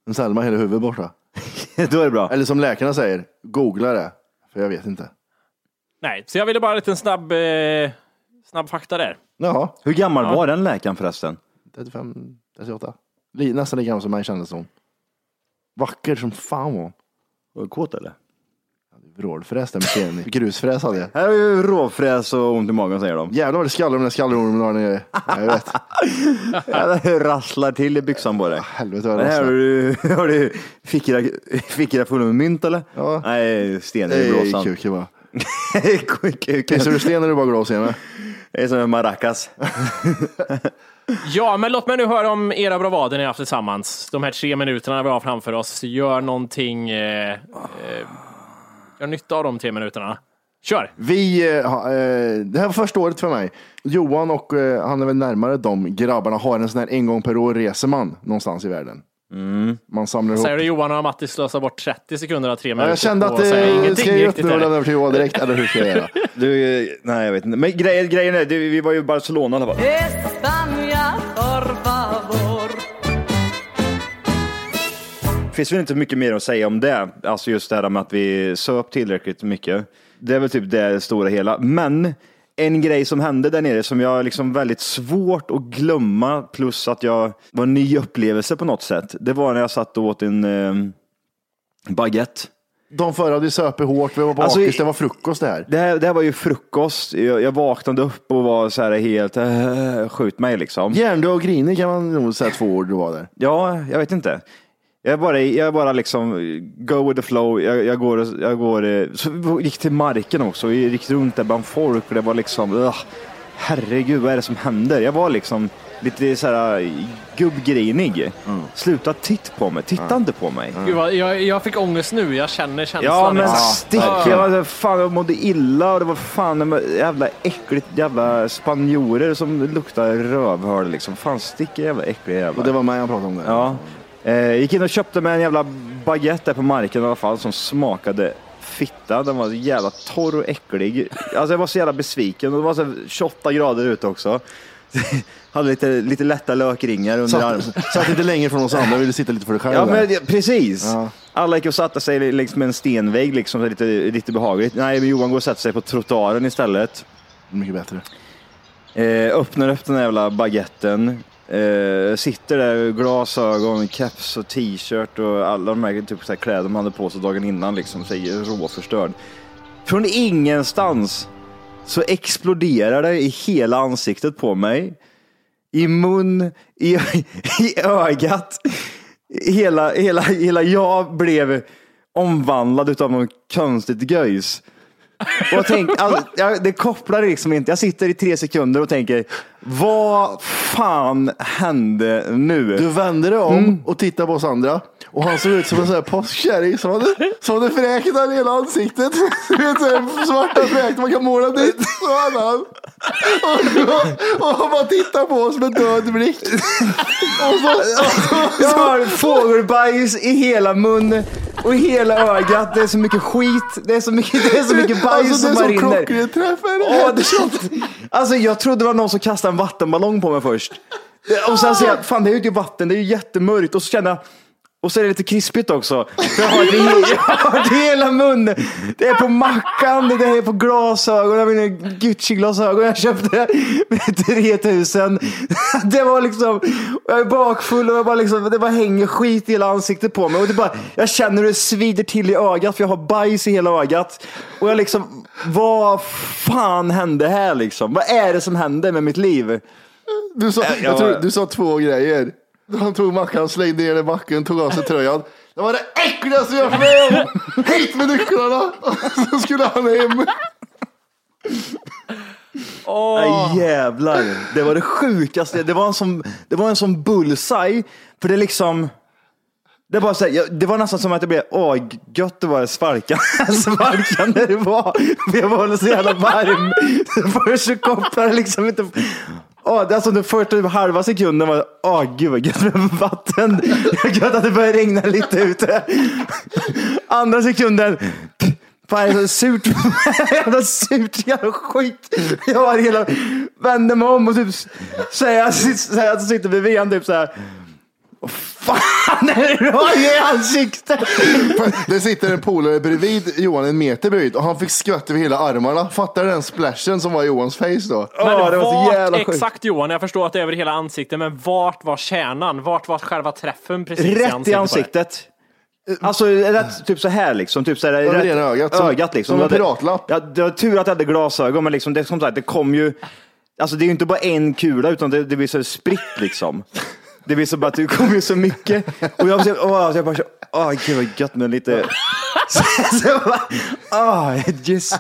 En Selma, hela huvudet borta. Då är det bra. Eller som läkarna säger, googla det. För jag vet inte. Nej, så jag ville bara en liten snabb, eh, snabb fakta där. Jaha, Hur gammal var den läkaren förresten? 35, 38. Li- Nästan lika gammal som mig kändes som. Vacker som fan var hon. Var du kåt eller? Vrålfräs där med sten i. Grusfräs hade jag. Här är ju råfräs och ont i magen säger de. Jävlar vad det skallar om den skallormen har nere. Ja, jag vet. Ja, det rasslar till i byxan på dig. Helvete vad Men det här har rasslar. du, har du fickorna, fickorna fulla med mynt eller? Ja. Nej, stenar i Det är blåsan. kuken bara. Kuken. Kissar du sten är du bara glad att se mig. Det är som en maracas. Ja, men låt mig nu höra om era bravader ni har haft tillsammans. De här tre minuterna vi har framför oss. Gör någonting... Eh, eh, gör nytta av de tre minuterna. Kör! Vi, eh, eh, det här var första året för mig. Johan och eh, han är väl närmare de grabbarna har en sån här en gång per år reser man någonstans i världen. Man samlar ihop. Säger du Johan och Mattis slösar bort 30 sekunder av tre minuter jag kände på att säga det ingenting ska jag riktigt här. lämna över till Johan direkt. Eller hur ska jag göra? Du, nej jag vet inte. Men grejen, grejen är, det, vi var ju i Barcelona i alla fall. España, por finns väl inte mycket mer att säga om det. Alltså just det här med att vi söp tillräckligt mycket. Det är väl typ det stora hela. Men en grej som hände där nere som jag liksom väldigt svårt att glömma plus att jag var en ny upplevelse på något sätt. Det var när jag satt och åt en eh, baguette. De förra hade söpit hårt, vi var Alltså, bakis, i- det var frukost det här. Det här, det här var ju frukost. Jag, jag vaknade upp och var så här helt, äh, skjut mig liksom. Hjärndöd och grinig kan man nog säga två ord du var där. Ja, jag vet inte. Jag är bara, jag är bara liksom go with the flow. Jag, jag går, jag går, eh, så gick till marken också. Vi gick runt där bland folk och det var liksom, ugh, herregud vad är det som händer? Jag var liksom lite så här gubbgrinig. Sluta titta på mig, titta inte på mig. Gud, vad- jag, jag fick ångest nu, jag känner känslan. Ja men liksom. stick, jag, var, fan, jag mådde illa och det var fan jävla äckligt jävla spanjorer som luktade rövhål liksom. Fan stick jävla äckliga jävlar. Och det var mig han pratade om det. Ja. Eh, gick in och köpte mig en jävla baguette där på marken i alla fall som smakade fitta. Den var jävla torr och äcklig. Alltså jag var så jävla besviken. Och det var så här 28 grader ute också. Hade lite, lite lätta lökringar under armen. Satt, satt lite längre från oss andra, ville sitta lite för dig själv. Ja där. men det- precis. Ja. Alla gick och satte sig längs med en stenvägg liksom, så lite, lite behagligt. Nej, men Johan går och sätter sig på trottoaren istället. Mycket bättre. Eh, öppnar upp den här jävla baguetten. Eh, sitter där, glasögon, keps och t-shirt och alla de här typ, så här kläder man hade på sig dagen innan. Liksom, så här, råförstörd. Från ingenstans så exploderar det i hela ansiktet på mig. I mun, i, i ögat. Hela, hela, hela jag blev omvandlad utav något konstigt göjs. Och tänk, alltså, jag, det kopplar liksom inte. Jag sitter i tre sekunder och tänker, vad fan hände nu? Du vände dig om och tittade på oss andra. Och han såg ut som en sån här påskkärring som hade, som hade fräknar i hela ansiktet. Du vet så här svarta fräknar man kan måla dit. Så hade han. Och, och han bara tittade på oss med död blick. Och så, Jag har fågelbajs i hela munnen och i hela ögat. Det är så mycket skit. Det är så mycket, det är så mycket bajs alltså är som bara rinner. Åh, det, alltså jag trodde det var någon som kastade en vattenballong på mig först. Och sen ser jag, fan det är ju inte vatten, det är ju jättemörkt. Och så känner jag, och så är det lite krispigt också. För Jag har, det, jag har det i hela munnen. Det är på mackan, det är på glasögon, jag har mina Gucci-glasögon jag köpte med 3000. Det var liksom, jag är bakfull och jag bara liksom, det bara hänger skit i hela ansiktet på mig. Och det bara, jag känner hur det svider till i ögat för jag har bajs i hela ögat. Och jag liksom, vad fan hände här liksom? Vad är det som händer med mitt liv? Du sa, Ja. jag tror, du sa två grejer. Han tog mackan, slängde ner den i backen, tog av sig tröjan. Det var det äckligaste jag varit med om! Hit med nycklarna! Så skulle han hem. Nej, jävlar. Det var det sjukaste. Det var en sån, det var en sån bullseye. För det liksom... Det var, så här, jag- det var nästan som att det blev, åh gött det var det sparka, sparka när det var. För jag var så jävla varm. Först så kopplade liksom inte. Oh, det, alltså den första halva sekunden var, åh gud vad gött med vatten. Gött att det började regna lite ute. Andra sekunden, Fan, det är så surt. jävla surt jävla skit. Jag var hela, vände mig om och typ säger säger att jag sitter bredvid honom typ så här. Fan är det du har i ansiktet? Det sitter en polare bredvid Johan en meter bredvid och han fick skvätt över hela armarna. Fattar du den splashen som var i Johans face då? Men Ja, det var så jävla sjukt. exakt Johan, jag förstår att det är över hela ansiktet, men vart var kärnan? Vart var själva träffen precis i Rätt ansiktet? i på dig? ansiktet. Alltså rätt, typ så här liksom. Typ så här, Över rätt, ögat, som- ögat liksom. som en Det- piratlapp. Ja, det var tur att jag hade glasögon, men liksom, det, som sagt, det kom ju... Alltså det är ju inte bara en kula, utan det, det blir så spritt liksom. Det blir så bara att det kommer så mycket. Och jag, jag, åh, jag bara, åh, oh, gud vad gött med lite... Så, så jag bara, åh, just.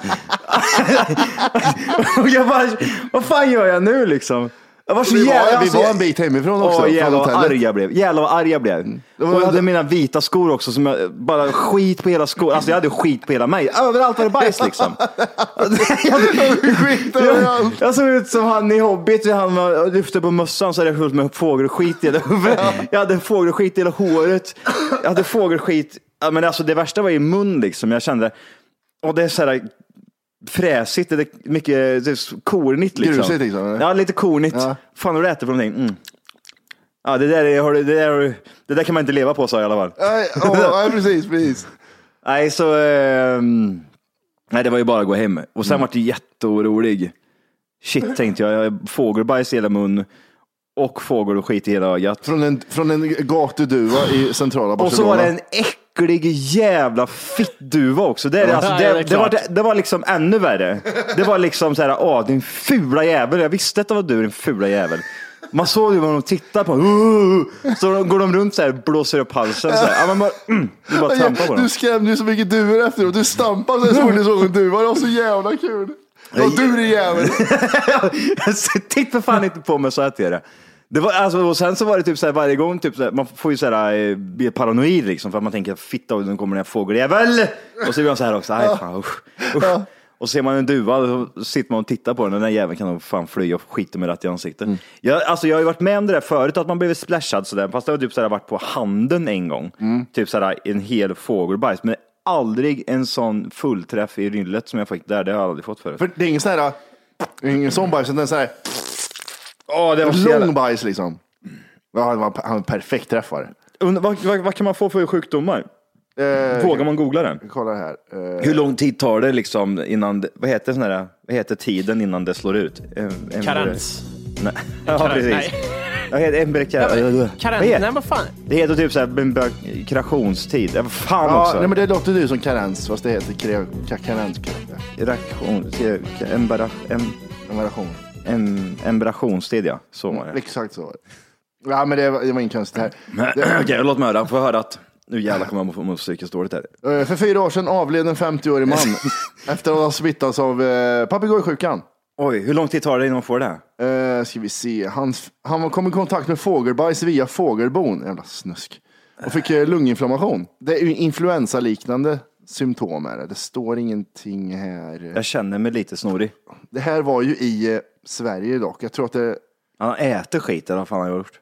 Och jag bara, vad fan gör jag nu liksom? Jag var så Vi var, jävla... vi alltså, var en bit hemifrån också. Åh jävlar vad arg jag blev. Jävlar vad arg jag blev. Var- Och jag hade mina vita skor också som jag bara skit på hela skor. Alltså jag hade skit på hela mig. Överallt var det bajs liksom. Skit jag, överallt. jag såg ut som han i Hobbit. Han var- lyfte på mössan så är det fullt med fågelskit i hela huvudet. Jag hade fågelskit i hela håret. Jag hade fågelskit. Men alltså det värsta var i mun liksom. Jag kände, och det är så här fräsigt, det är mycket det är kornigt liksom. Grusigt, liksom, eller? Ja, lite kornigt. Ja. Fan har du ätit för någonting? Mm. Ja, det där, är, det, där, det där kan man inte leva på sa jag i alla fall. Nej, nej, precis, precis. Nej, så... ehm, nej, det var ju bara att gå hem. Och sen var jag jätteorolig. Shit, tänkte jag. Fågelbajs i hela mun och fågel och skit i hela ögat. Från en, från en gatuduva i centrala Barcelona. Och så var det en äcklig jävla fittduva också. Det, är, alltså, det det, det, var, det, det var liksom ännu värre. Det var liksom så här, åh din fula jävel. Jag visste att det var du din fula jävel. Man såg ju vad de tittade på. Uh, så de- går de runt så här blåser upp halsen. Så här. Ja, man bara, mm, du bara trampar på dem. Du skrämde ju så mycket duvor efteråt. Du stampade så fort du såg en duva. Det var så jävla kul. Ja, du din jävel. Titta för fan inte på mig så att det. Det var, alltså, och sen så var det typ så här varje gång, typ så här, man får ju så här, eh, bli paranoid liksom för att man tänker fitta och nu kommer den här fågeljävel. Och så blir man så här också, nej fan usch, usch. Och ser man en duva så sitter man och tittar på den, den där jäveln kan nog fan flyga och skita med rätt i ansiktet. Jag, alltså, jag har ju varit med om det där förut, att man blivit splashad sådär, fast det har typ så här varit på handen en gång. Typ så här en hel fågelbajs, men aldrig en sån fullträff i ryllet som jag fick där, det har jag aldrig fått förut. För det är ingen sån här, ingen sån bajs, utan sån här Åh, det var så jävla- lång bajs liksom. Ja, han var han var en perfekt träffare. Und- Vad, vad, vad kan man få för sjukdomar? Eh, Vågar man googla den? Kolla här. Eh, Hur lång tid tar det liksom innan, det- vad heter, sån här, vad heter tiden innan det slår ut? En, en, Karens. Nej. Ja, Karens, precis. nej. Vad heter heter- fan. Det heter typ såhär kreationstid. Ja, vad fan ja, också. nej, men det låter ju som karens, fast det heter kre- ka- karens. Reaktion, em, Generation. Em, embrationstid ja. Så var det. Exakt så. Ja, men det var, det var inget konstigt här. Okej, låt mig höra. Får jag höra att nu jävlar kommer jag må psykiskt dåligt här. Eh, För fyra år sedan avled en 50-årig man efter att ha smittats av eh, papegojsjukan. Oj, hur lång tid tar det innan man får det? Eh, ska vi se. Han, han kom i kontakt med fågelbajs via fågelbon. Jävla snusk. Och fick eh, lunginflammation. Det är ju influensaliknande symptom. Är det. det står ingenting här. Jag känner mig lite snorig. Det här var ju i eh, Sverige dock. Jag tror att det Han äter skit eller vad fan har jag gjort?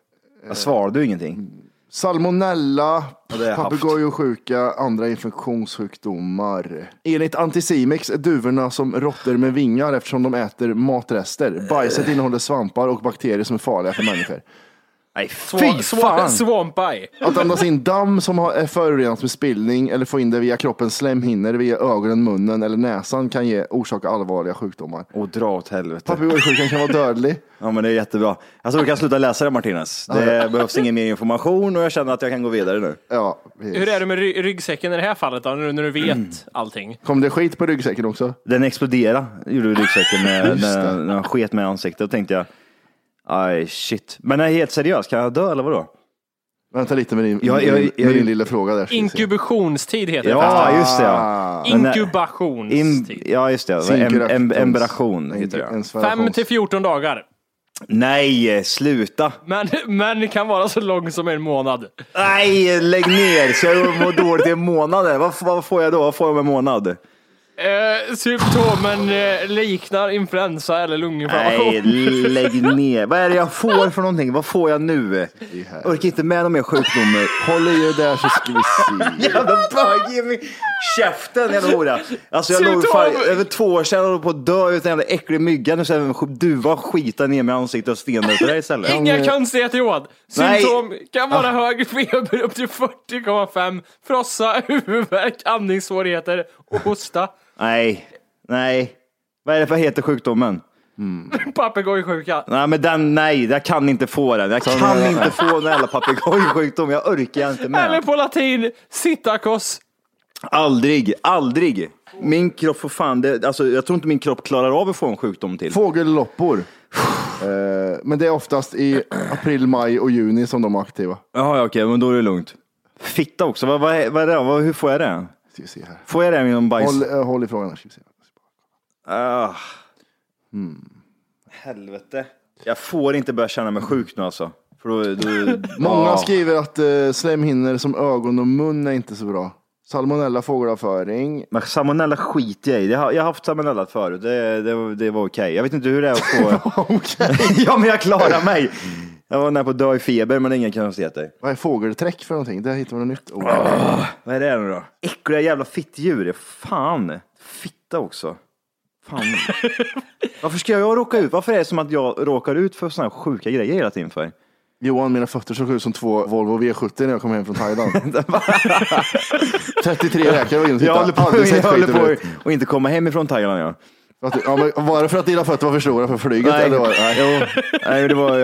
Jag svarade ju ingenting. Salmonella, Ja, har papegojosjuka, andra infektionssjukdomar. Enligt Anticimex är duvorna som råttor med vingar eftersom de äter matrester. Bajset innehåller svampar och bakterier som är farliga för människor. Nej, fy Swa- fan! Swamp eye. Att andas in damm som har- är förorenat med spillning eller få in det via kroppens slemhinnor, via ögonen, munnen eller näsan kan ge, orsaka allvarliga sjukdomar. Och dra åt helvete. Papegojsjukan kan vara dödlig. Ja men det är jättebra. Tror du kan sluta läsa det Martinez. Det behövs ingen mer information och jag känner att jag kan gå vidare nu. Ja, Hur är det med ry- ryggsäcken i det här fallet då, nu när du vet Mm. allting? Kom det skit på ryggsäcken också? Den exploderade, gjorde ryggsäcken när, när, när han sket med ansiktet. Då tänkte jag, aj shit. Men är helt seriös, kan jag dö eller vadå? Vänta lite med din, Jag- jag- med din, jag- med din lilla fråga där. ska vi se. Inkubationstid heter det. Ja, just det. Ah. Ja. Men, eh, Inkubationstid. In, ja, just det. Em, Sinkerations- heter det. en 5 till 14 dagar. Nej, sluta. Men, men det kan vara så lång som en månad. Nej, lägg ner. Så jag mår dåligt i en månad. Vad, vad får jag då? Vad får jag om en månad? Eh, symptomen eh, liknar influensa eller lunginflammation. Nej, lägg ner. Vad är det jag får för någonting? Vad får jag nu? Jag orkar inte med någon mer sjukdomar. Håll i er där så ska vi se. Jävla bög, ge mig käften jävla hora. Alltså jag låg fan, över två år sedan och på att dö ut en jävla äcklig mygga. Nu ser duva skita ner mig i ansiktet och stenmöter dig istället. Inga konstigheter Johan. Nej. Symptom kan vara hög feber upp till 40,5, frossa, huvudvärk, andningssvårigheter och hosta. Nej, nej. Vad är det för heter sjukdomen? Papegojsjuka. Nej men den, nej, jag kan inte få den. Jag kan inte få en jävla papegojsjukdom. Jag orkar inte Eller med. på latin, sitakos. Aldrig, aldrig. Min kropp får fan, det, alltså, jag tror inte min kropp klarar av att få en sjukdom till. Fågelloppor. Eh, men det är oftast i april, maj och juni som de är aktiva. Jaha, ja, okej, men då är det lugnt. Fitta också, vad, vad, är, vad är det? Vad, hur får jag det? Ska vi se här. Får jag det genom bajs? Håll, eh, håll i frågan här. Ska vi se. Ah. Helvete. Jag får inte börja känna mig sjuk nu alltså. För då, då, Många Ah. skriver att uh, slemhinnor som ögon och mun är inte så bra. Salmonella, fågelavföring. Men salmonella skiter jag i. Jag har, jag har haft salmonella förut. Det, det, var- det var okej. Jag vet inte hur det är att få... ja, men jag klarar mig. Jag var nära på att dö i feber, men det är inga konstigheter. Vad är fågelträck för någonting? Där hittar man något nytt ord. Vad är det nu då? Äckliga jävla fittdjur. Fan. Fitta också. Fan. Varför ska jag råka ut? Varför är det som att jag råkar ut för sådana sjuka grejer hela tiden för? Johan, mina fötter såg ut som två Volvo V70 när jag kom hem från Thailand. 33 läkare var inne och Jag håller tittade. på, jag håller på att inte komma hem ifrån Thailand. Ja. Ja, men var det för att dina fötter var för stora för flyget? Nej, Eller var, nej. Jo, nej, det var...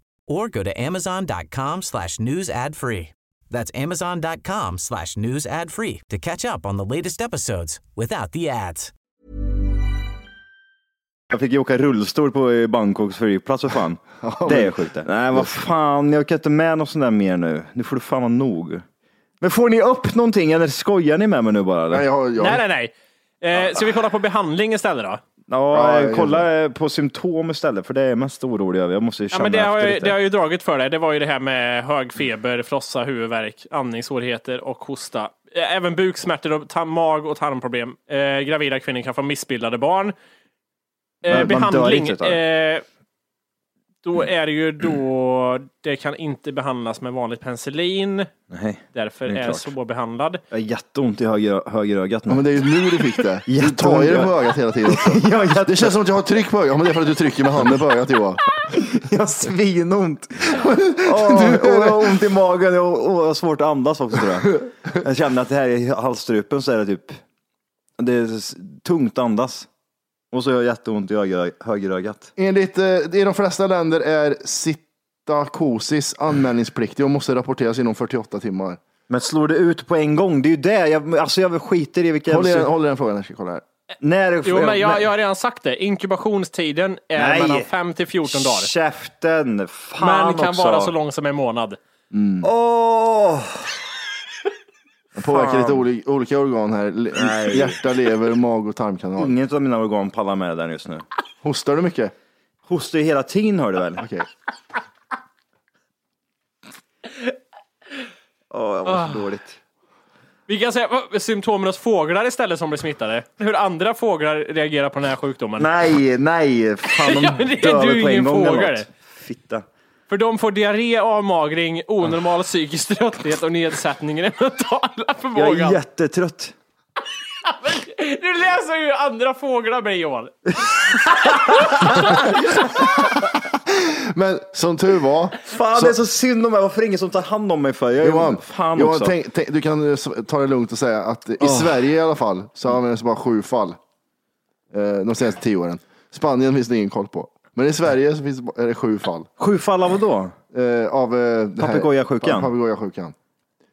or go to amazon.com slash news ad free. That's amazon.com slash news ad free to catch up on the latest episodes without the ads. Jag fick ju åka rullstol på eh, Bangkoks flygplats för fan. Det är sjukt det. Nej, vad fan, jag orkar inte med något sånt där mer nu. Nu får du fan vara nog. Men får ni upp någonting eller skojar ni med mig nu bara? Eller? Nej, jag, jag, Nej, nej, nej. Eh, ska vi kolla på behandling istället då? Ja, Ja, jag kolla på symptom istället, för det är jag mest orolig över. Jag måste ju Ja, men det, har ju, lite. det har ju dragit för dig. Det var ju det här med hög feber, frossa, huvudvärk, andningssvårigheter och hosta. Eh, Även buksmärtor, och mag och tarmproblem. Eh, gravida kvinnor kan få missbildade barn. Eh, Men man dör behandling. Eh, då är det ju då, det kan inte behandlas med vanligt penicillin. Nej, Därför det är är, klart. så behandlad. jag har jätteont i höger, höger ögat Ja, nu. men det är ju nu du fick det. Du tar ju det på ögat hela tiden. Också. jag. Det känns som att jag har tryck på ögat. Ja, men det är för att du trycker med handen på ögat Johan. Jag har svinont. Åh, och jag har ont i magen och, och jag har svårt att andas också tror jag. Jag känner att det här i halsstrupen så är det typ, det är s- tungt att andas. Och så har jag jätteont i höger, högerögat. Enligt eh, i de flesta länder är sittakosis anmälningspliktig och måste rapporteras inom 48 timmar. Men slår det ut på en gång? Det är ju det. Jag, alltså jag skiter i vilka... Håll i den, håll i den frågan, jag ska kolla här. När, Jo, men jag, jag har redan sagt det. Inkubationstiden är Nej. mellan 5 till 14 dagar. Käften! Fan Men kan också. vara så lång som en månad. Åh! Den påverkar lite oli, olika organ här. Le- Nej. Hjärta, lever, mag och tarmkanal. Inget av mina organ pallar med där just nu. Hostar du mycket? Hostar ju hela tiden hör du väl? Okej. Åh, jag mår så dåligt. Vi kan säga vad- symptomen hos fåglar istället som blir smittade. Hur andra fåglar reagerar på den här sjukdomen. Nej, nej, fan de Ja, men det- dör du är på en ingen gång eller fågel. något. För de får diarré, avmagring, onormal psykisk trötthet och nedsättning i den mentala Jag förmågan. är jättetrött. Du läser ju andra fåglar med Johan. Men som tur var. Fan, så- det är så synd om mig. Varför är det ingen som tar hand om mig för? Jag är Johan, fan Johan också. tänk, tänk, du kan eh, ta det lugnt och säga att i Sverige i alla fall så används bara sju fall eh, de senaste tio åren. Spanien finns det ingen koll på. Men i Sverige så finns det, är det sju fall. Sju fall av vad då? Eh, av eh, det här- Papegojasjukan? Pa- Papegojasjukan.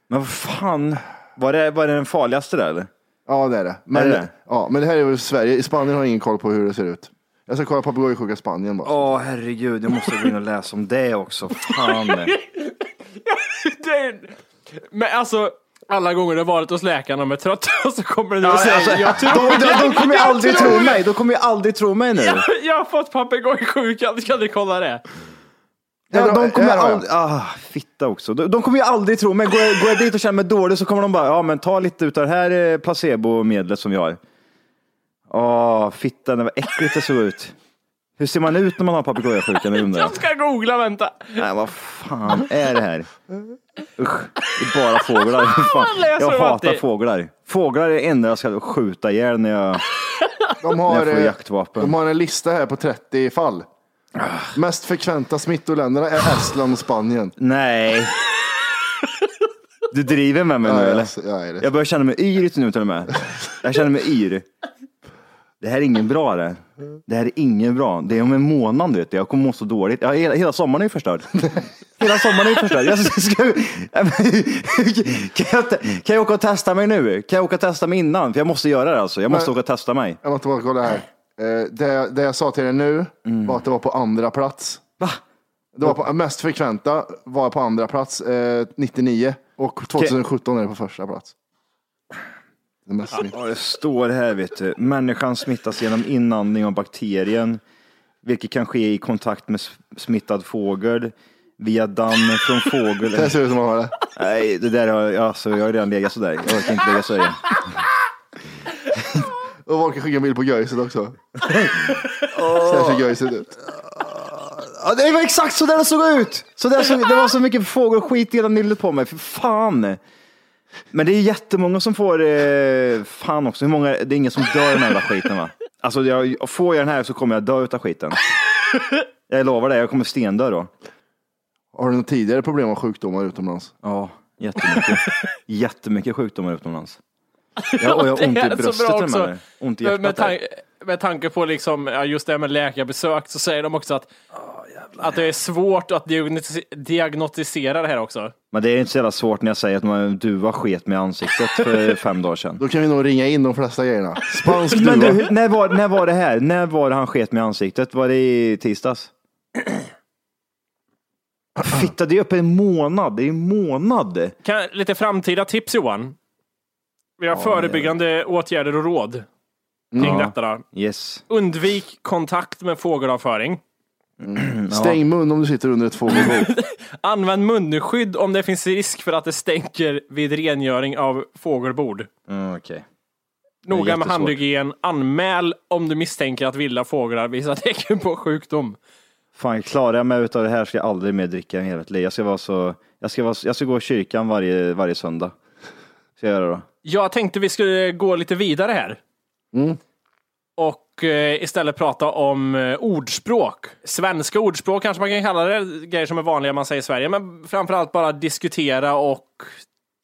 Men vad fan, var det, var det den farligaste där eller? Ja, det är det. Men, Är det? Ja, men det här är väl Sverige. I Spanien har jag ingen koll på hur det ser ut. Jag ska kolla papegojsjuka i Spanien bara. Åh herregud, jag måste gå in och läsa om det också. Fan. Det är... Men alltså, alla gånger du har varit hos läkaren och är trötta och så kommer du nu och Ja, säger alltså, jag tror de, de, de kommer ju jag aldrig tror tro mig. De kommer ju aldrig tro mig nu. Jag, jag har fått papegojsjukan, kan du kolla det? Ja, de kommer Ja, ja. aldrig, ah, fitta också. De, de kommer ju aldrig tro mig. Går jag, går jag dit och känner mig dålig så kommer de bara, ja men ta lite utav det här eh, placebomedlet som vi har. Åh, fitta, det var äckligt det såg ut. Hur ser man ut när man har papegojasjukan? jag. Jag ska googla, vänta. Nej, vad fan är det här? Usch, det är bara fåglar. Fan. Jag hatar fåglar. Fåglar är det enda jag ska skjuta ihjäl när jag, De när har, jag får eh, jaktvapen. de har en lista här på 30 fall. Mest frekventa smittoländerna är Estland och Spanien. Nej. Du driver med mig nu Ja, eller? Jag börjar känna mig yr nu till och med. Jag känner mig yr. Det här är ingen bra det. Det här är ingen bra. Det är om en månad vet du. Jag kommer må så dåligt. Ja, hela, hela sommaren är ju förstörd. Hela sommaren är ju förstörd. Jag ska, kan, jag, kan jag åka och testa mig nu? Kan jag åka och testa mig innan? För jag måste göra det alltså. Jag måste Men- åka och testa mig. Jag måste bara kolla här. Eh, det, det jag sa till er nu var att det var på andra plats. Va? Det var på, mest frekventa var på andra plats, eh, 99. Och 2017 är det på första plats. Ja, det står här vet du. Människan smittas genom inandning av bakterien, vilket kan ske i kontakt med smittad fågel, via damm från fågel. Det ser ut som att ha det. Nej, det där har jag, alltså, jag har redan legat sådär. Jag orkar inte lägga så igen. Och kan skicka en bild på göjset också. Så här ser göjset ut. Ja, det var exakt så där det såg ut! Så där såg, det var så mycket fågelskit i hela nyllet på mig, för fan. Men det är jättemånga som får, eh, fan också, hur många, det är ingen som dör i den här jävla skiten va? Alltså jag, får jag den här så kommer jag dö utav skiten. Jag lovar det, jag kommer stendö då. Har du något tidigare problem med sjukdomar utomlands? Ja, jättemycket. jättemycket sjukdomar utomlands. Ja, och jag har ont i bröstet till och med. Ont i Med, hjärtat. med, där. Med tanke på liksom, ja, just det här med läkarbesök så säger de också att, att det är svårt att diagnos- diagnostisera det här också. Men det är inte så jävla svårt när jag säger att man duva sket med i ansiktet för fem dagar sedan. Då kan vi nog ringa in de flesta grejerna. Spansk Men duva. du, när var, när var det här? När var det han sket med i ansiktet? Var det i tisdags? Fitta, det är uppe en månad. Det är en månad. Kan, lite framtida tips Johan. Vi har förebyggande åtgärder och råd kring Ja. detta. Då. Yes. Undvik kontakt med fågelavföring. Stäng mun om du sitter under ett fågelbo. Använd munskydd om det finns risk för att det stänker vid rengöring av fågelbord. Mm, Okej. Noga med handhygien. Anmäl om du misstänker att vilda fåglar visar tecken på sjukdom. Fan, klarar jag mig utav det här ska jag aldrig mer dricka i hela mitt liv. Jag ska vara så, jag ska, vara, jag ska gå i kyrkan varje, varje söndag. Ska jag göra då? Jag tänkte vi skulle gå lite vidare här. Och eh, istället prata om eh, ordspråk. Svenska ordspråk kanske man kan kalla det, grejer som är vanliga man säger i Sverige, men framförallt bara diskutera och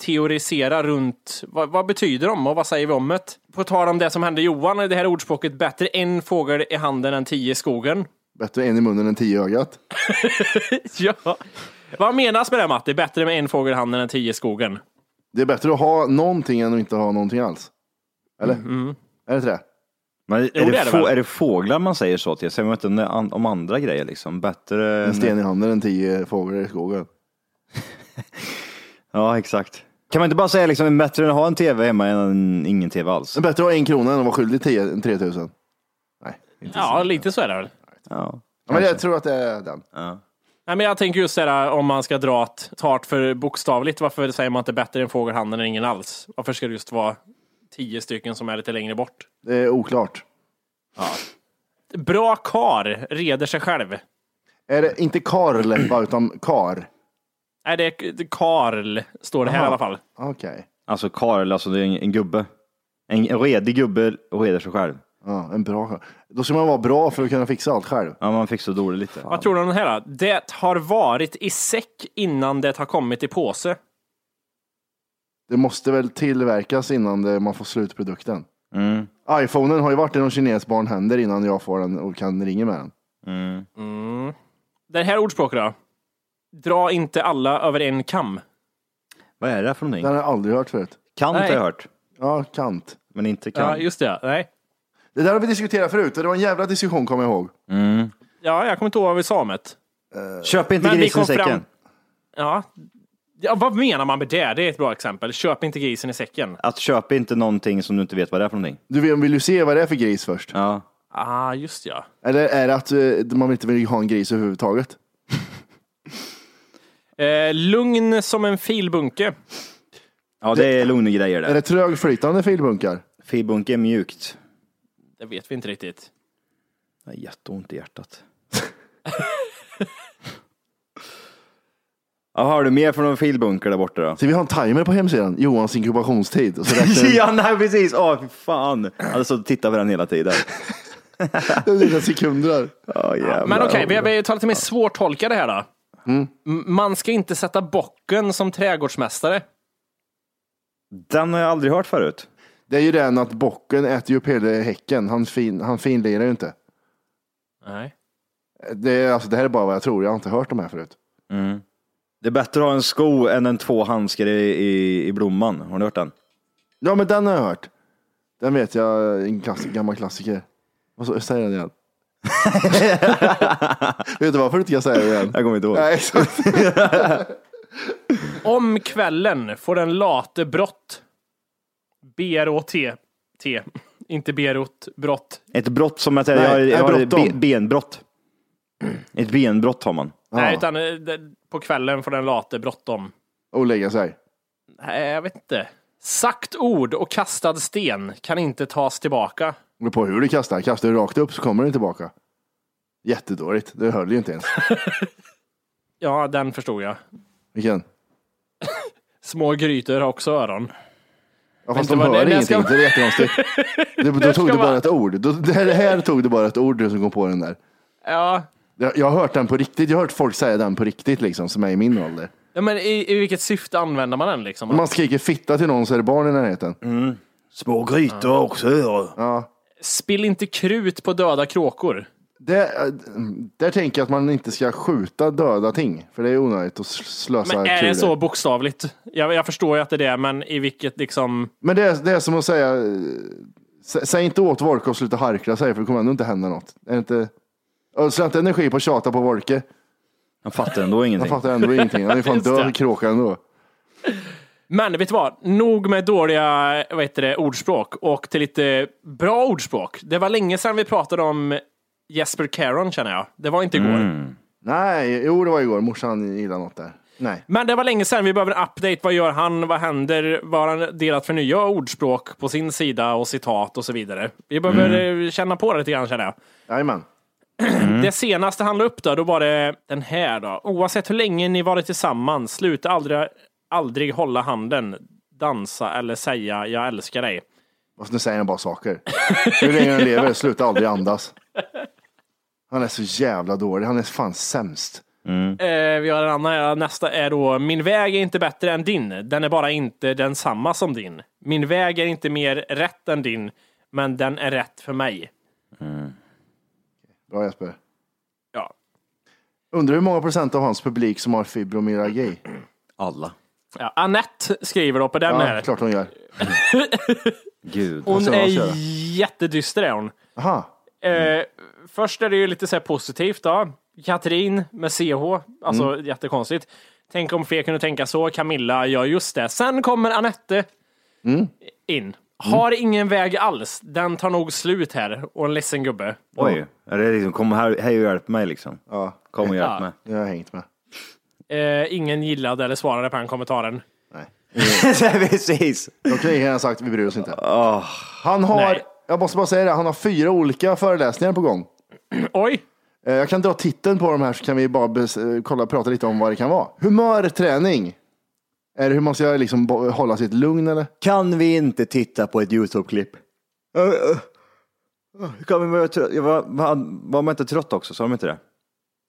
teorisera runt vad, vad betyder de och vad säger vi om det? På tal om det som hände Johan, är det här ordspråket bättre en fågel i handen än tio i skogen. Bättre en i munnen än tio i ögat. ja. Vad menas med det Matti? Bättre med en fågel i handen än tio i skogen? Det är bättre att ha någonting än att inte ha någonting alls. Eller? Är det inte det? Men är, Jo, det det är det få, är det fåglar man säger så till? Säger man inte om- om andra grejer liksom? Bättre En än... sten i handen än tio fåglar i skogen. Ja, exakt. Kan man inte bara säga liksom bättre än att ha en tv hemma än ingen tv alls? Bättre att ha en krona än att vara skyldig 10 3000. Nej, inte Ja, lite så är det väl. Ja. Men jag tror att det är den. ja. Nej, men jag tänker just det där om man ska dra ett tart för bokstavligt. Varför säger man inte bättre en fågel i handen än ingen alls? Varför ska det just vara tio stycken som är lite längre bort? Det är oklart. Bra kar reder sig själv. Är det inte Karl utan Kar? Nej, det är det är Karl, står det här Jaha. i alla fall. Okej. Alltså Karl, alltså det är en, en gubbe. En, en redig gubbe reder sig själv. Ja, en bra. Då ska man vara bra för att kunna fixa allt själv. Ja, man fixar dåligt lite. Vad tror du om den här då? Det har varit i säck innan det har kommit i påse. Det måste väl tillverkas innan det, man får slutprodukten. Mm. Iphonen har ju varit i någon kines barnhänder innan jag får den och kan ringa med den. Mm. Mm. Det här ordspråket då? Dra inte alla över en kam. Vad är det för någonting? Den har jag aldrig hört förut. Kant har Nej. jag hört, Ja, kant. men inte Ja, kant. just det. Nej. Det där har vi diskuterat förut och det var en jävla diskussion kommer jag ihåg. Mm. Ja, jag kommer inte ihåg vad vi sa om det. Köp inte Men grisen i säcken. fram- Ja. Ja. Vad menar man med det? Det är ett bra exempel. Köp inte grisen i säcken. Att köpa inte någonting som du inte vet vad det är för någonting. Du vill, vill du se vad det är för gris först? Ja. Ah, just ja. Eller är det att eh, man inte vill ha en gris överhuvudtaget? Eh, lugn som en filbunke. Ja, det är lugna grejer Är där. det trögflytande filbunkar? Filbunk är mjukt. Det vet vi inte riktigt. Jag har jätteont i hjärtat. Ja, har du mer från någon filbunker där borta då? Så vi har en timer på hemsidan, Johans inkubationstid. Och så räknar ja, nej precis. Åh, fy fan. Och tittat på den hela tiden. det lite sekunder. Ja, jävlar. Men okej, vi, vi tar lite mer svårtolkade här då. Mm. M- Man ska inte sätta bocken som trädgårdsmästare. Den har jag aldrig hört förut. Det är ju den att bocken äter ju upp hela häcken. Han, fin, han finlirar ju inte. Nej. Det, är, alltså, det här är bara vad jag tror. Jag har inte hört de här förut. Det är bättre att ha en sko än en två handskar i, i, i blomman. Har ni hört den? Ja, men den har jag hört. Den vet jag, en klass, gammal klassiker. Vad så, säg den igen. vet du varför du inte kan säga det igen? Jag kommer inte ihåg. Nej, exakt. Om kvällen får den late brott. B-R-O-T. T. Inte berot, brott. Ett brott som att jag, Nej, jag, jag har benbrott. Ett benbrott har man. Nej, utan eh, på kvällen får den late bråttom. Och lägga sig. Nej, jag vet inte. Sagt ord och kastad sten kan inte tas tillbaka. Beror på hur du kastar. Kastar du rakt upp så kommer den tillbaka. Jättedåligt. Det höll ju inte ens. Ja, den förstod jag. Vilken? Små grytor har också öron. Ja, fast Men de hör ingenting. ska- Det är jättekonstigt. Då tog du bara ett ord. Då, det här, det här tog du bara ett ord du som kom på den där. Ja, Jag, jag har hört den på riktigt. Jag har hört folk säga den på riktigt liksom, som är i min ålder. ja men i, i vilket syfte använder man den liksom? Om man skriker fitta till någon så är det barn i närheten. Små grytor också. Ja. Spill inte krut på döda kråkor. Det, där tänker jag att man inte ska skjuta döda ting. För det är onödigt att slösa Men är kulor. det så bokstavligt? Jag, jag förstår ju att det är det, men i vilket liksom... Men det är, det är som att säga, eh, sä- säg inte åt Volke att sluta harkla sig för det kommer ändå inte hända något. Är det inte, ödsla inte energi på att tjata på Volke. Han fattar ändå Han ingenting. fattar ändå ingenting. Han är fan död kråka ändå. Men vet du vad? Nog med dåliga vad heter det, ordspråk och till lite bra ordspråk. Det var länge sedan vi pratade om Jesper Caron känner jag. Det var inte igår. Mm. Nej, jo det var igår. Morsan gillade något där. Nej. Men det var länge sedan. Vi behöver en update. Vad gör han? Vad händer? Vad har han delat för nya ordspråk på sin sida och citat och så vidare? Vi behöver eh, känna på det lite grann känner jag. Jajamän. Det senaste han la upp då, då var det den här då. Oavsett hur länge ni varit tillsammans, sluta aldrig, aldrig hålla handen, dansa eller säga jag älskar dig. Nu säger han bara saker. Hur länge han lever, sluta aldrig andas. Han är så jävla dålig. Han är fan sämst. Eh, vi har en annan, nästa är då, min väg är inte bättre än din, den är bara inte densamma som din. Min väg är inte mer rätt än din, men den är rätt för mig. Bra Jesper. Ja. Undrar hur många procent av hans publik som har fibromyalgi? Alla. Ja, Annette skriver då på den Ja, här. klart hon gör. Gud. Hon är jättedyster är hon. Aha. Eh, först är det ju lite så här positivt då. Katrin med CH, alltså Mm. jättekonstigt. Tänk om fler kunde tänka så. Camilla gör just det. Sen kommer Anette Mm. in. Har ingen väg alls. Den tar nog slut här. Och en ledsen gubbe. Oj. Är det liksom, kom här, hej och hjälp mig liksom. Ja, Kom och hjälp Ja. mig. jag har hängt med. Eh, ingen gillade eller svarade på den kommentaren. precis. De kan ingen ha sagt vi bryr oss inte. Han har, Nej. jag måste bara säga det, han har fyra olika föreläsningar på gång. Oj! Eh, Jag kan dra titeln på de här så kan vi bara bes- eh, kolla, prata lite om vad det kan vara. Humörträning. Är det hur man ska liksom hålla sitt lugn eller? Kan vi inte titta på ett YouTube-klipp? Kan vi vara trött? Jag var, var, var man inte trött också? Sa de inte det?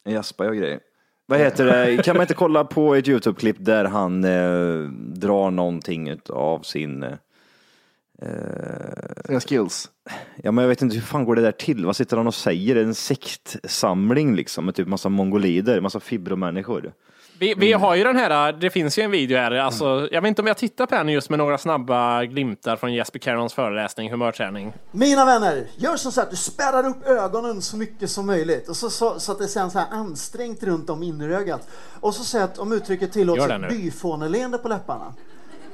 Jag jaspar och grejer. Vad heter det? Kan man inte kolla på ett YouTube-klipp där han eh, drar någonting av sin... Eh, Sina skills. ja, men jag vet inte hur fan går det där till? Vad sitter han och säger? Är det en sektsamling liksom med typ massa mongolider, massa fibromänniskor? Vi, vi har ju den här, det finns ju en video här, alltså, jag vet inte om jag tittar på den just med några snabba glimtar från Jesper Carons föreläsning, humörträning. Mina vänner, gör så att du spärrar upp ögonen så mycket som möjligt och så, så, så att det känns så här ansträngt runt om innerögat. Och så säg att om uttrycket tillåts ett byfåneleende på läpparna.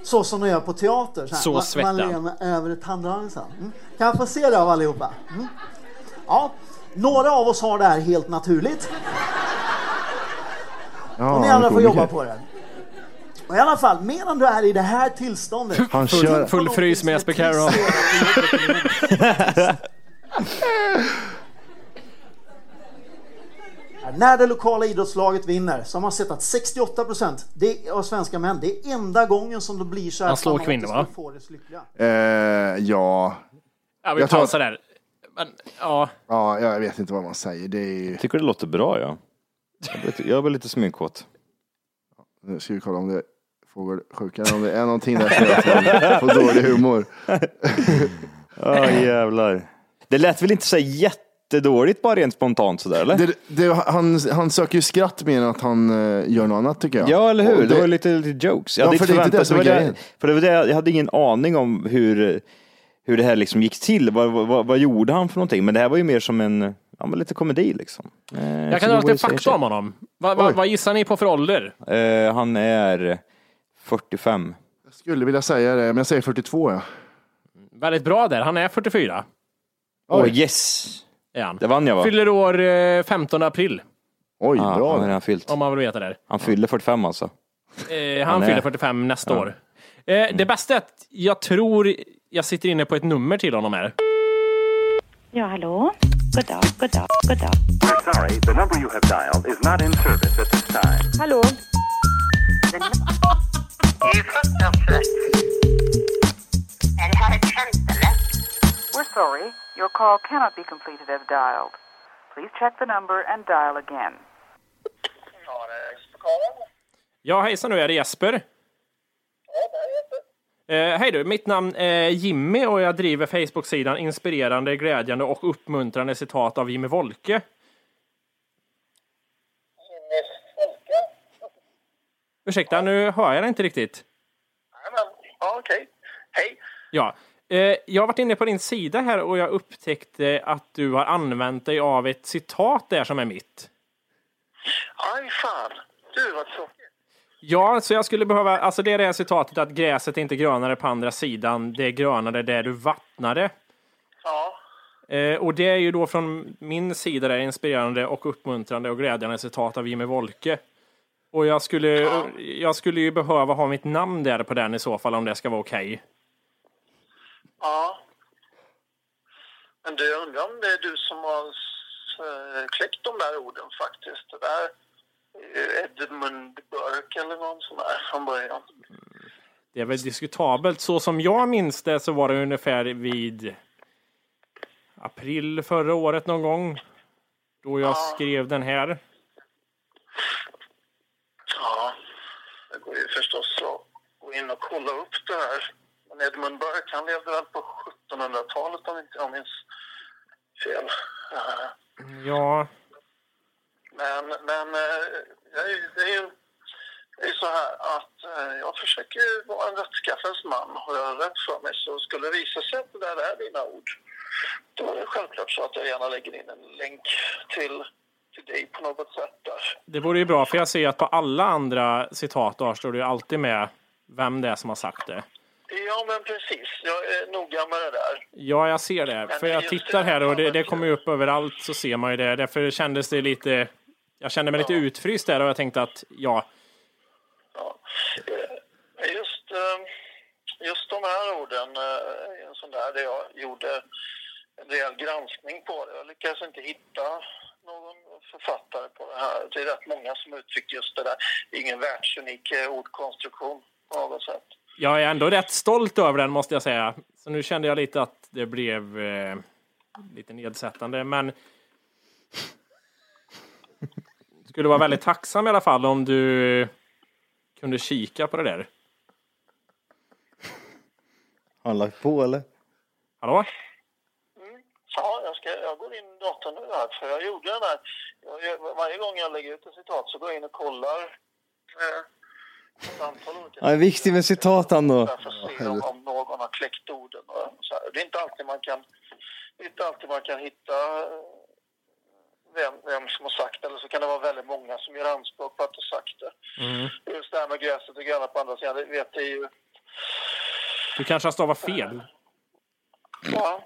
Så som de gör på teater. Så, här. Så man, svettar. man ler så här. Mm. Kan jag få se det av allihopa? Mm. Ja, några av oss har det här helt naturligt. Ja, och ni andra får jobba på det. Och i alla fall, medan du är i det här tillståndet. Han Full, kör. full frys med Jesper Caron. När det lokala idrottslaget vinner så har man sett att 68 procent av svenska män, det är enda gången som de blir så här Han slår kvinnor, va? Eh, ja. Ja, vi Jag pausar där. Men, ja, ja, jag vet inte vad man säger. Det är ju... Tycker det låter bra ja. Jag lite- Jag lite sminkåt. Nu ska vi kolla om det är fågelsjuka eller om det är någonting där som gör att man får dålig humor. Ja jävlar. Det lät väl inte så jättedåligt bara rent spontant sådär eller? Det, det, han, han söker ju skratt mer än att han eh, gör något annat tycker jag. Ja, eller hur? Och Det, var lite, lite jokes. Jag Ja, hade för det är inte det som är det, grejen. för det var det, jag hade ingen aning om hur, hur det här liksom gick till. Vad, vad, vad gjorde han för någonting? Men det här var ju mer som en, ja men lite komedi liksom. Eh, jag kan dra lite fakta om honom. Va, va, vad gissar ni på för ålder? Eh, han är 45. Jag skulle vilja säga det, men jag säger 42 ja. Väldigt bra där, han är 44. Åh Oj. yes! Är han. Det vann jag va? Fyller år eh, 15 april, Oj, Ja, bra. han redan fyllt. om man vill veta det. Han fyller 45 alltså. Eh, han Han fyller 45 nästa år. Eh, det bästa är att jag tror jag sitter inne på ett nummer till honom här. Ja, hallå? God dag, god dag, god dag. We're sorry, the number you have dialed is not in service at this time. Hallå? Är det här ett skämt eller? We're sorry. Your call cannot be completed as dialed. Please check the number and dial again. Ja, hejsan nu, är det Jesper? Er Eh, hej du, mitt namn är Jimmy och jag driver Facebook-sidan Inspirerande, glädjande och uppmuntrande citat av Jimmy Wolke. Ursäkta, nu hör jag dig inte riktigt. Ja, okej. Hej. Ja, eh, jag har varit inne på din sida här och jag upptäckte att du har använt dig av ett citat där som är mitt. Aj, fan. Du, vad tråkigt. Ja, så jag skulle behöva, alltså det är det här citatet att gräset är inte grönare på andra sidan, det är grönare där du vattnade. Ja. Eh, och det är ju då från min sida det inspirerande och uppmuntrande och glädjande citat av Jimmy Wolke. Och jag skulle, jag skulle ju behöva ha mitt namn där på den i så fall om det ska vara okej. Ja. Men du, jag undrar om det är du som har eh, kläckt de där orden faktiskt. Det där Edmund Burke eller någon sån där från början. Det är väl diskutabelt. Så som jag minns det så var det ungefär vid april förra året någon gång. Då jag skrev den här. Ja, det går ju förstås att gå in och kolla upp det här. Men Edmund Burke, han levde väl på 1700-talet om inte jag minns fel. Ja, Men, men eh, det är ju- det är så här att eh, jag försöker vara en rättskaffens man. Har jag rätt för mig så skulle det visa sig att det där är dina ord. Då är det självklart så att jag gärna lägger in en länk till, till dig på något sätt där. det vore ju bra för jag ser att på alla andra citat där står ju alltid med vem det är som har sagt det. Ja, men precis. Jag är noga med det där. Ja, jag ser det. För jag tittar här och det, det kommer ju upp överallt så ser man ju det. Därför kändes det lite... Jag kände mig lite utfryst där och jag tänkte att ja, Eh, Just, eh, just de här orden eh, är en sån där där jag gjorde en rejäl granskning på det. Jag lyckades inte hitta någon författare på det här. Det är rätt många som uttrycker just det där. Ingen världsunik ordkonstruktion på något sätt. Jag är ändå rätt stolt över den måste jag säga. Så nu kände jag lite att det blev eh, lite nedsättande. Men skulle vara väldigt tacksam i alla fall om du kunde kika på det där. Har han lagt på eller? Hallå? Ja, jag, ska, jag går in i datorn nu här, för jag gjorde den här. Jag, jag, varje gång jag lägger ut ett citat så går jag in och kollar eh, Ja, det är viktigt med citaten då. för att se om, om någon har kläckt orden. Och så här. Det är inte alltid man kan, det är inte alltid man kan hitta eh, vem, vem som har sagt det, eller så kan det vara väldigt många som gör anspråk på att ha sagt det. Mm. Just det här med gräset och gröna på andra sidan, det vet jag ju. Du kanske har stavat fel? Ja.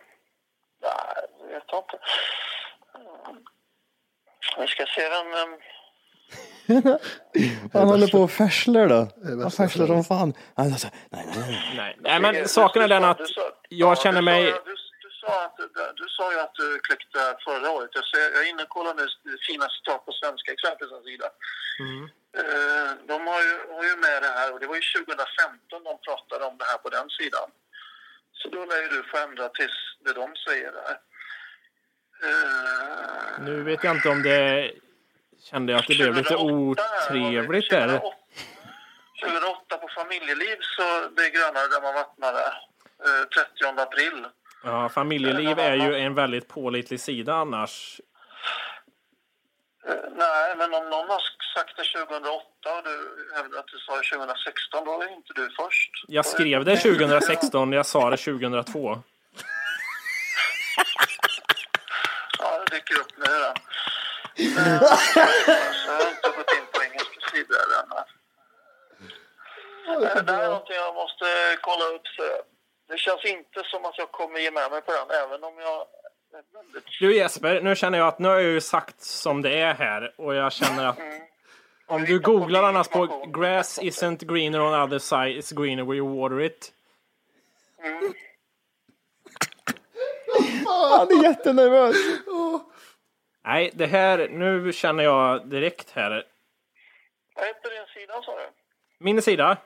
Nej, det vet jag inte. Mm. Vi ska se vem... Han håller på och färslar då. Han färslar som fan. Han alltså, nej, nej, nej. Nej, nej men saken är den att jag känner mig... Du, du, sa att, du, sa ju att du kläckte förra året. Jag, ser, jag är inne och kollar nu fina citat på Svenska Expressens sida. Mm. Eh, De har ju, har ju med det här och det var ju 2015 de pratade om det här på den sidan. Så då lär ju du få ändra tills det de säger där. Eh, Nu vet jag inte om det kände jag att det blev lite otrevligt där. 2008 på familjeliv så det är grönare där man vattnade. Eh, 30 april. Ja, familjeliv är ju en väldigt pålitlig sida annars. Eh, Nej, men om någon har sagt det 2008 och du hävdar att du sa det 2016, då är inte du först. Jag skrev det 2016, jag sa det 2002. Ja, det dyker upp nu då. Eh, så jag har inte gått in på engelska sidor än. Eh, Det här är någonting jag måste kolla upp. Så det känns inte som att jag kommer ge med mig på den, även om jag Du Jesper, nu känner jag att nu har jag ju sagt som det är här och jag känner att om du googlar annars på grass isn't greener on other side, it's greener where you water it. Han är jättenervös. Nej, det här, nu känner jag direkt här. Vad heter din sida sa du? Min sida.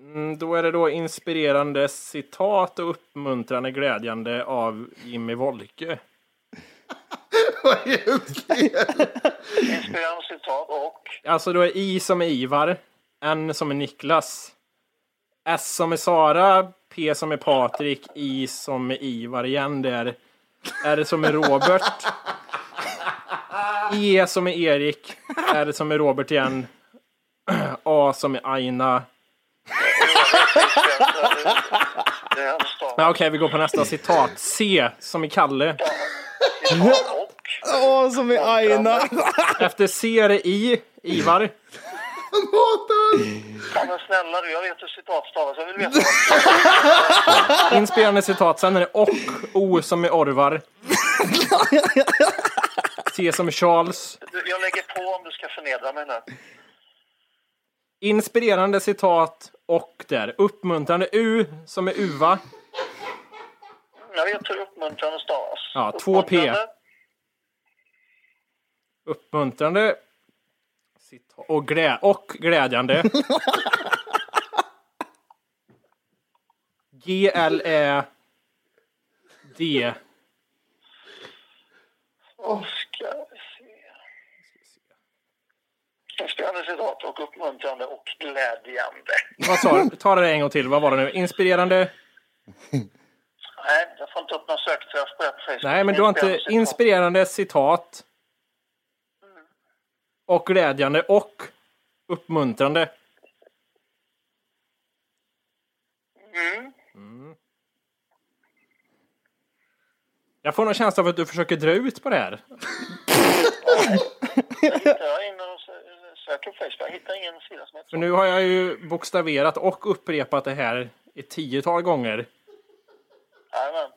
Mm, Då är det då inspirerande citat och uppmuntrande glädjande av Jimmy Wolke. Inspirerande citat och Alltså då är I som är Ivar, N som är Niklas, S som är Sara, P som är Patrik, I som är Ivar igen där, R som är Robert, E som är Erik, R som är Robert igen, A som är Aina. Det är en stav. Ja, Okej, vi går på nästa citat. C som är Kalle. Åh, som i Aina. Efter C är det I, Ivar. Ja, men snälla du, jag vet hur citat stavas. Jag vill veta vad Inspirerande citat. Sen är det och, O som är Orvar. C som är Charles. Jag lägger på om du ska förnedra mig nu. Inspirerande citat och där. Uppmuntrande U som är Uva. Jag vet hur uppmuntrande stavas. Ja, 2P. Uppmuntrande. Citat. Och, glä och glädjande. G, L, Ä, D. Ska vi se. Inspirerande citat och uppmuntrande och glädjande. Vad sa du? Ta det en gång till. Vad var det nu? Inspirerande? Nej, jag får inte upp någon sökträff på Facebook. Nej, men du har inte Inspirerande citat. inspirerande citat. Och glädjande och uppmuntrande. Mm. Jag får någon känsla av att du försöker dra ut på det här. Jag hittar in och sö- söker på Facebook. Jag hittar ingen sida som heter För nu har jag ju bokstaverat och upprepat det här ett tiotal gånger. Jajamän.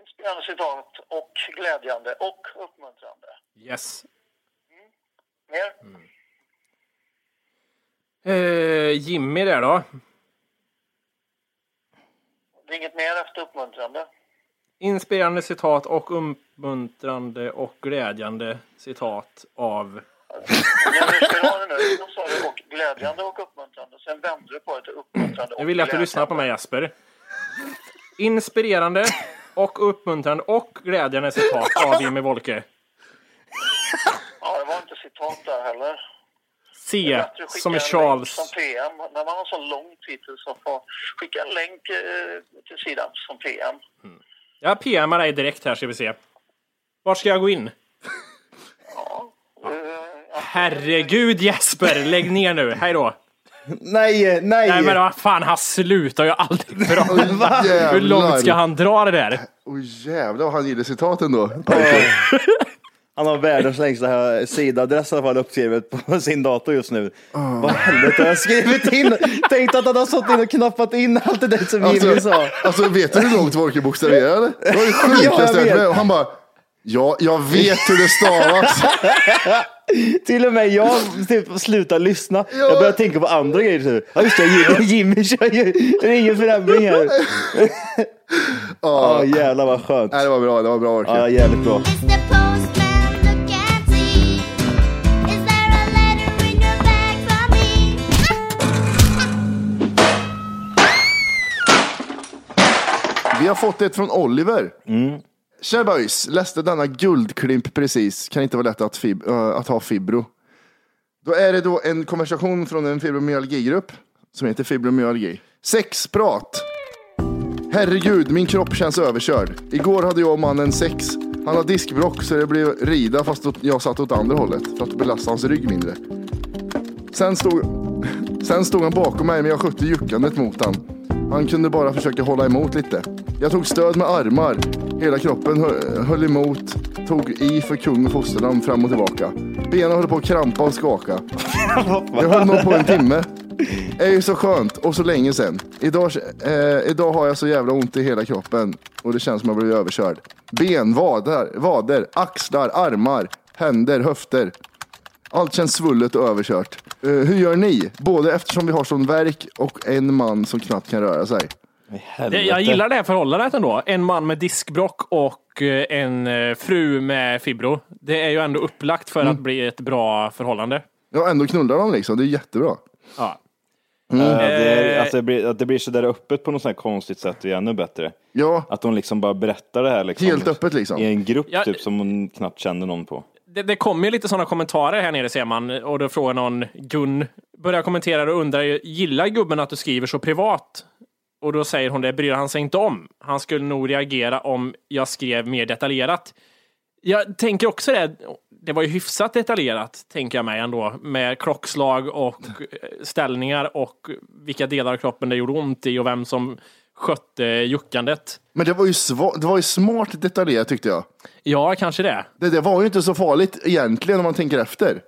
Inspirerande citat och glädjande och uppmuntrande. Yes. Mer? Eh, Jimmy där då. Det är inget mer efter uppmuntrande. Inspirerande citat och uppmuntrande och glädjande citat av... Men ha det nu? Sa och glädjande och uppmuntrande. Sen vände du på det till uppmuntrande och Jag vill att du glädjande. lyssnar på mig Jesper. Inspirerande och uppmuntrande och glädjande citat av Jimmy Wolke. Ja, det var inte citat där heller. C Det är bättre att skicka som i en länk Charles. Som PM. När man har så lång titel så får skicka en länk eh, till sidan som PM. Jag PMar dig direkt här ska vi se. Var ska jag gå in? Herregud Jesper, lägg ner nu. Hej då. Nej, nej! Nej men vad fan, han slutar ju aldrig bra. Va? Hur långt ska han dra det där? Oj jävlar vad han gillar citaten då. Han har världens längsta sidadress i alla fall uppskrivet på sin dator just nu. Vad helvete har jag skrivit in? Tänk att han har suttit in och knappat in allt det där som Jimmy Alltså, sa. alltså vet du hur långt Wolke bokstaverar eller? Det var det sjukaste Ja, jag med. Och han bara, ja, jag vet hur det stavas. Till och med jag typ, slutar lyssna. Jag börjar tänka på andra grejer. Så. Ja just det, Jimmy, Jimmy kör ju. Det är ingen förändring här. Ja, jävlar vad skönt. Nej, det var bra, det var bra. Ja, jävligt bra. Vi har fått ett från Oliver. Tja boys, läste denna guldklimp precis. Kan inte vara lätt att, fib- äh, att ha fibro. Då är det då en konversation från en fibromyalgigrupp som heter fibromyalgi. Sexprat. Herregud, min kropp känns överkörd. Igår hade jag och mannen sex. Han har diskbrock så det blev rida fast jag satt åt andra hållet för att belasta hans rygg mindre. Sen stod, sen stod han bakom mig men jag skötte juckandet mot han. Han kunde bara försöka hålla emot lite. Jag tog stöd med armar. Hela kroppen hö- höll emot. Tog i för kung och fosterland fram och tillbaka. Benen höll på att krampa och skaka. Jag höll nog på en timme. Det är ju så skönt och så länge sen. Idag, eh, idag har jag så jävla ont i hela kroppen och det känns som att jag blivit överkörd. Ben, vader, vader, axlar, armar, händer, höfter. Allt känns svullet och överkört. Eh, hur gör ni? Både eftersom vi har sån verk och en man som knappt kan röra sig. Det, jag gillar det här förhållandet ändå. En man med diskbrock och eh, en eh, fru med fibro. Det är ju ändå upplagt för att bli ett bra förhållande. Ja, ändå knullar de liksom. Det är jättebra. Ja. Mm. Eh, det är, Eh, att, det blir, att det blir så där öppet på något sånt här konstigt sätt är ännu bättre. Ja. Att hon liksom bara berättar det här liksom, Helt öppet liksom. i en grupp Ja. typ som hon knappt känner någon på. Det, det kommer ju lite sådana kommentarer här nere ser man och då frågar någon Gun börjar kommentera och undrar gillar gubben att du skriver så privat? Och då säger hon det bryr han sig inte om. Han skulle nog reagera om jag skrev mer detaljerat. Jag tänker också det. Det var ju hyfsat detaljerat, tänker jag mig ändå, med klockslag och eh, ställningar och vilka delar av kroppen det gjorde ont i och vem som skötte juckandet. Men det var ju, det var ju smart detaljerat tyckte jag. Ja, kanske det. Det, det var ju inte så farligt egentligen om man tänker efter.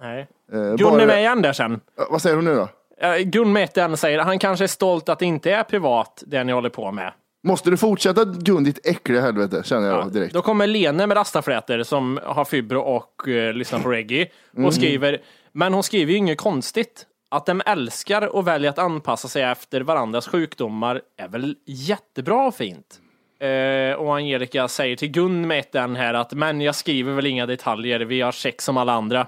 Nej. Eh, Gun bara- med igen där sen. Vad säger hon nu då? Eh, Gun säger han kanske är stolt att det inte är privat det ni håller på med. Måste du fortsätta Gun ditt äckliga helvete känner jag direkt. Då kommer Lene med rastaflätor som har fibro och uh, lyssnar på reggae och Mm. skriver, men hon skriver ju inget konstigt. Att de älskar och väljer att anpassa sig efter varandras sjukdomar är väl jättebra och fint. Eh, och Angelica säger till Gun med ett N här att men jag skriver väl inga detaljer, vi har sex som alla andra.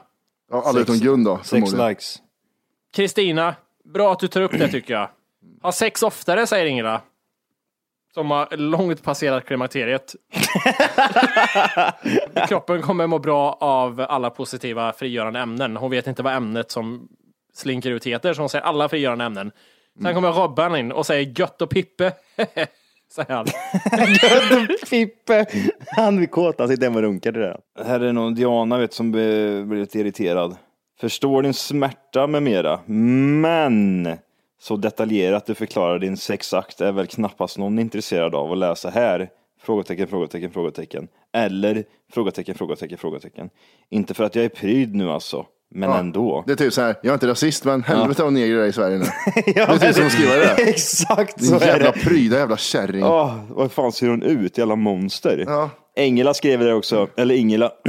Ja, alla utom Gun då. Sex likes. Kristina, bra att du tar upp det tycker jag. Ha sex oftare, säger Ingela. Som har långt passerat klimakteriet. Kroppen kommer må bra av alla positiva frigörande ämnen. Hon vet inte vad ämnet som slinker ut heter, så hon säger alla frigörande ämnen. Sen kommer Robban in och säger gött och pippe. säger han. Fippe! Han blir kåt, han sitter hemma och runkar det där. Här är någon Diana vet som blir blir lite irriterad. Förstår din smärta med mera, men så detaljerat du förklarar din sexakt är väl knappast någon intresserad av att läsa här. Frågetecken, frågetecken, frågetecken. Eller frågetecken, frågetecken, frågetecken. Inte för att jag är pryd nu alltså, men Ja, ändå. Det är typ så här, jag är inte rasist men helvete vad negrer är i Sverige nu. Ja, det är typ som att skriva det. där. Exakt Din så är jävla det. pryda jävla kärring. Åh, vad fan ser hon ut? Jävla monster. Ja. Engela skrev det också, eller Ingela.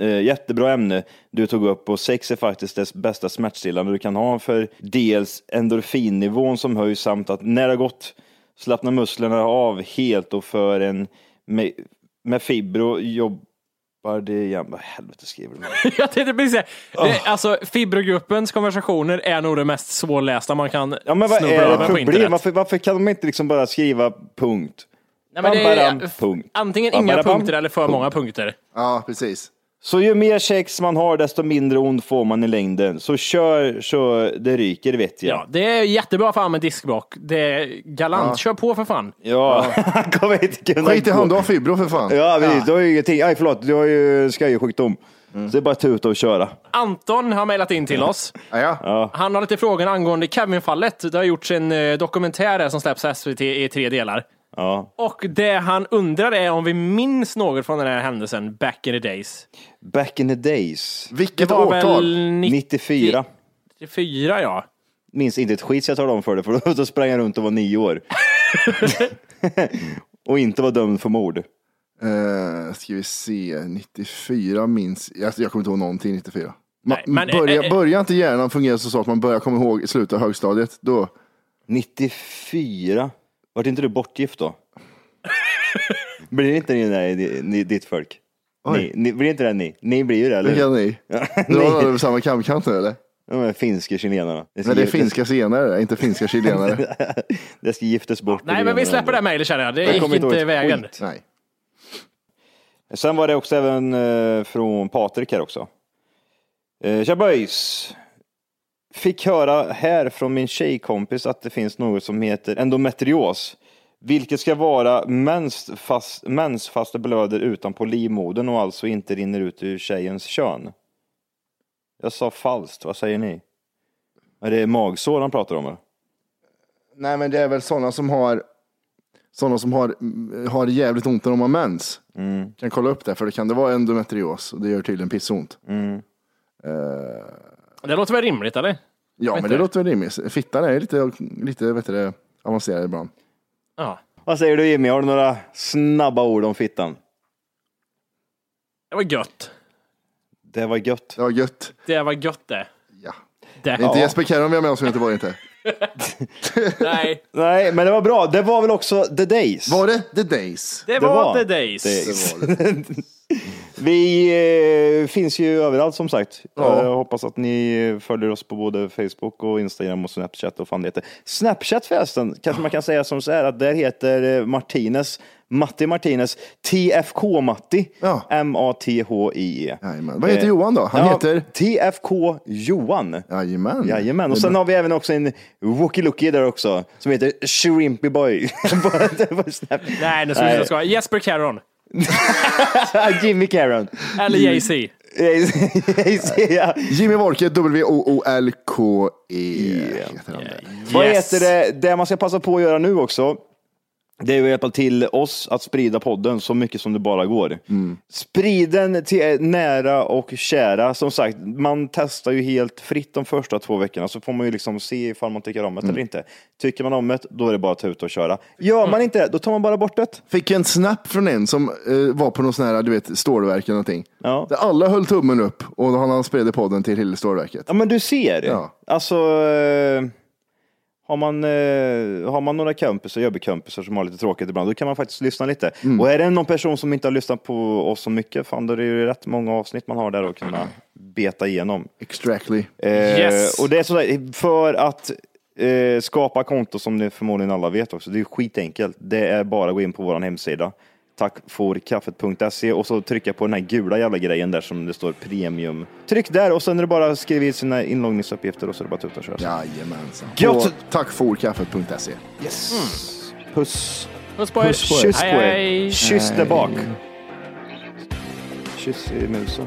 Eh, Jättebra ämne du tog upp och sex är faktiskt det bästa smärtstillande du kan ha för dels endorfinnivån som höjs samt att när det har gått slappnar musklerna av helt och för en med, med fibro jobbar det igen. Vad helvete skriver du? Jag tänkte precis säga, det, alltså fibrogruppens konversationer är nog det mest svårlästa man kan Ja, men vad är över det på problem? internet. Varför, varför kan de inte liksom bara skriva punkt? Nej, men det är, Bam, punkt. antingen Bam, inga bam, punkter eller för punkt. många punkter. Ja, precis. Så ju mer sex man har, desto mindre ont får man i längden. Så kör så det ryker, vet jag. Ja, det är jättebra för med diskbråck. Det är galant. Ja. Kör på för fan. Ja, han kommer inte kunna Skit i han, du har fibro för fan. Ja, precis. Du har ju ingenting. Aj, förlåt, du har ju skajsjukdom. Mm. Så det är bara att tuta och köra. Anton har mejlat in till oss. Ja. Han har lite frågor angående Kevin-fallet. Det har gjorts en eh, dokumentär som släpps SVT i tre delar. Ja. Och det han undrar är om vi minns något från den här händelsen back in the days. Back in the days. Vilket Det var årtal? väl 90 94. 94 ja. Minns inte ett skit så jag talar om för det, för då sprang jag runt och var nio år. och inte var dömd för mord. Uh, ska vi se, 94 minns, jag, jag kommer inte ihåg någonting 94. Man, Nej, men, börja, eh, eh, börjar inte hjärnan fungera så, så att man börjar komma ihåg i slutet av högstadiet, då 94? Vart inte du bortgift då? blir inte ni, nej, ni, ditt folk? Oj. Ni, ni, blir inte det ni? Ni blir ju det, eller Vilka är hur? ni? Ja, Du har ni. över samma kamkant nu eller? De är finska chilenarna. Nej det är finska zigenare, inte finska chilenare. det ska giftas bort. Nej, men vi släpper det här mejlet känner jag. Det gick kommer inte inte ihåg ett vägen. skit. Nej. Sen var det också även eh, från Patrik här också. Eh, Tja boys! Fick höra här från min tjejkompis att det finns något som heter endometrios. Vilket ska vara mens, fast, det blöder utanpå livmodern och alltså inte rinner ut ur tjejens kön. Jag sa falskt, vad säger ni? Är det magsår han pratar om? eller? Nej men det är väl sådana som har sådana som har, har jävligt ont när de har mens. Mm. Kan kolla upp det, för det kan det vara endometrios och det gör tydligen pissont. Mm. Eh, Det låter väl rimligt eller? ja Vet men du? det låter väl rimligt. Fittan är lite, lite vet du, avancerad ibland. Ja. Vad säger du Jimmy, har du några snabba ord om fittan? Det var gött. Det var gött. Det var gött. Det var gött det. Ja. Det. Det är inte Jesper Kerron vi har med oss från Göteborg inte. Nej, Nej, men det var bra. Det var väl också The Days? Var det The Days? det, Det var, var the days. Days. Det var det. Vi eh, finns ju överallt som sagt. Ja. Jag hoppas att ni följer oss på både Facebook och Instagram och Snapchat och fan det heter. Snapchat förresten, kanske man kan säga som så här att där heter eh, Martinez, Matti Martinez, TFK Matti, Ja. M-A-T-H-I-E. Jajamän. Vad heter Johan då? Han Ja, heter? TFK Johan. Jajamän. Jajamän, och sen har vi även också en Wookie Lookie där också, som heter Shrimpy Boy. Nej, nu ska vi ska. Jesper Caron. Jimmy Caron. Eller Jay-Z. ja. Jimmy Wolke, W-O-O-L-K-E. han där. Vad Yes. heter det? Det man ska passa på att göra nu också, det är att hjälpa till oss att sprida podden så mycket som det bara går. Sprid den till nära och kära. Som sagt, man testar ju helt fritt de första två veckorna så får man ju liksom se ifall man tycker om det eller inte. Tycker man om det, då är det bara att ta ut och köra. Gör man inte det, då tar man bara bort det. Fick en snap från en som eh, var på någon sån här, du vet, stålverk eller någonting. Ja. Där alla höll tummen upp och han spred podden till hela stålverket. Ja men du ser. Ja. Alltså, eh, har man, eh, har man några kompisar, jobbkompisar som har lite tråkigt ibland, då kan man faktiskt lyssna lite. Mm. Och är det någon person som inte har lyssnat på oss så mycket, fan då är det ju rätt många avsnitt man har där att kunna beta igenom. Extractly. Eh, Yes. Och det är sådär, för att eh, skapa konto som ni förmodligen alla vet också, det är skitenkelt. Det är bara att gå in på vår hemsida, tackforkaffet.se och så trycka på den här gula jävla grejen där som det står premium. Tryck där och sen är det bara att skriva i sina inloggningsuppgifter och så är det bara att tuta och köra. Jajamensan. Gött. Tackforkaffet.se. Yes. Puss. Puss på er. Puss på er. Kyss på Hej, er. hej. Kyss där bak. Kyss i musen.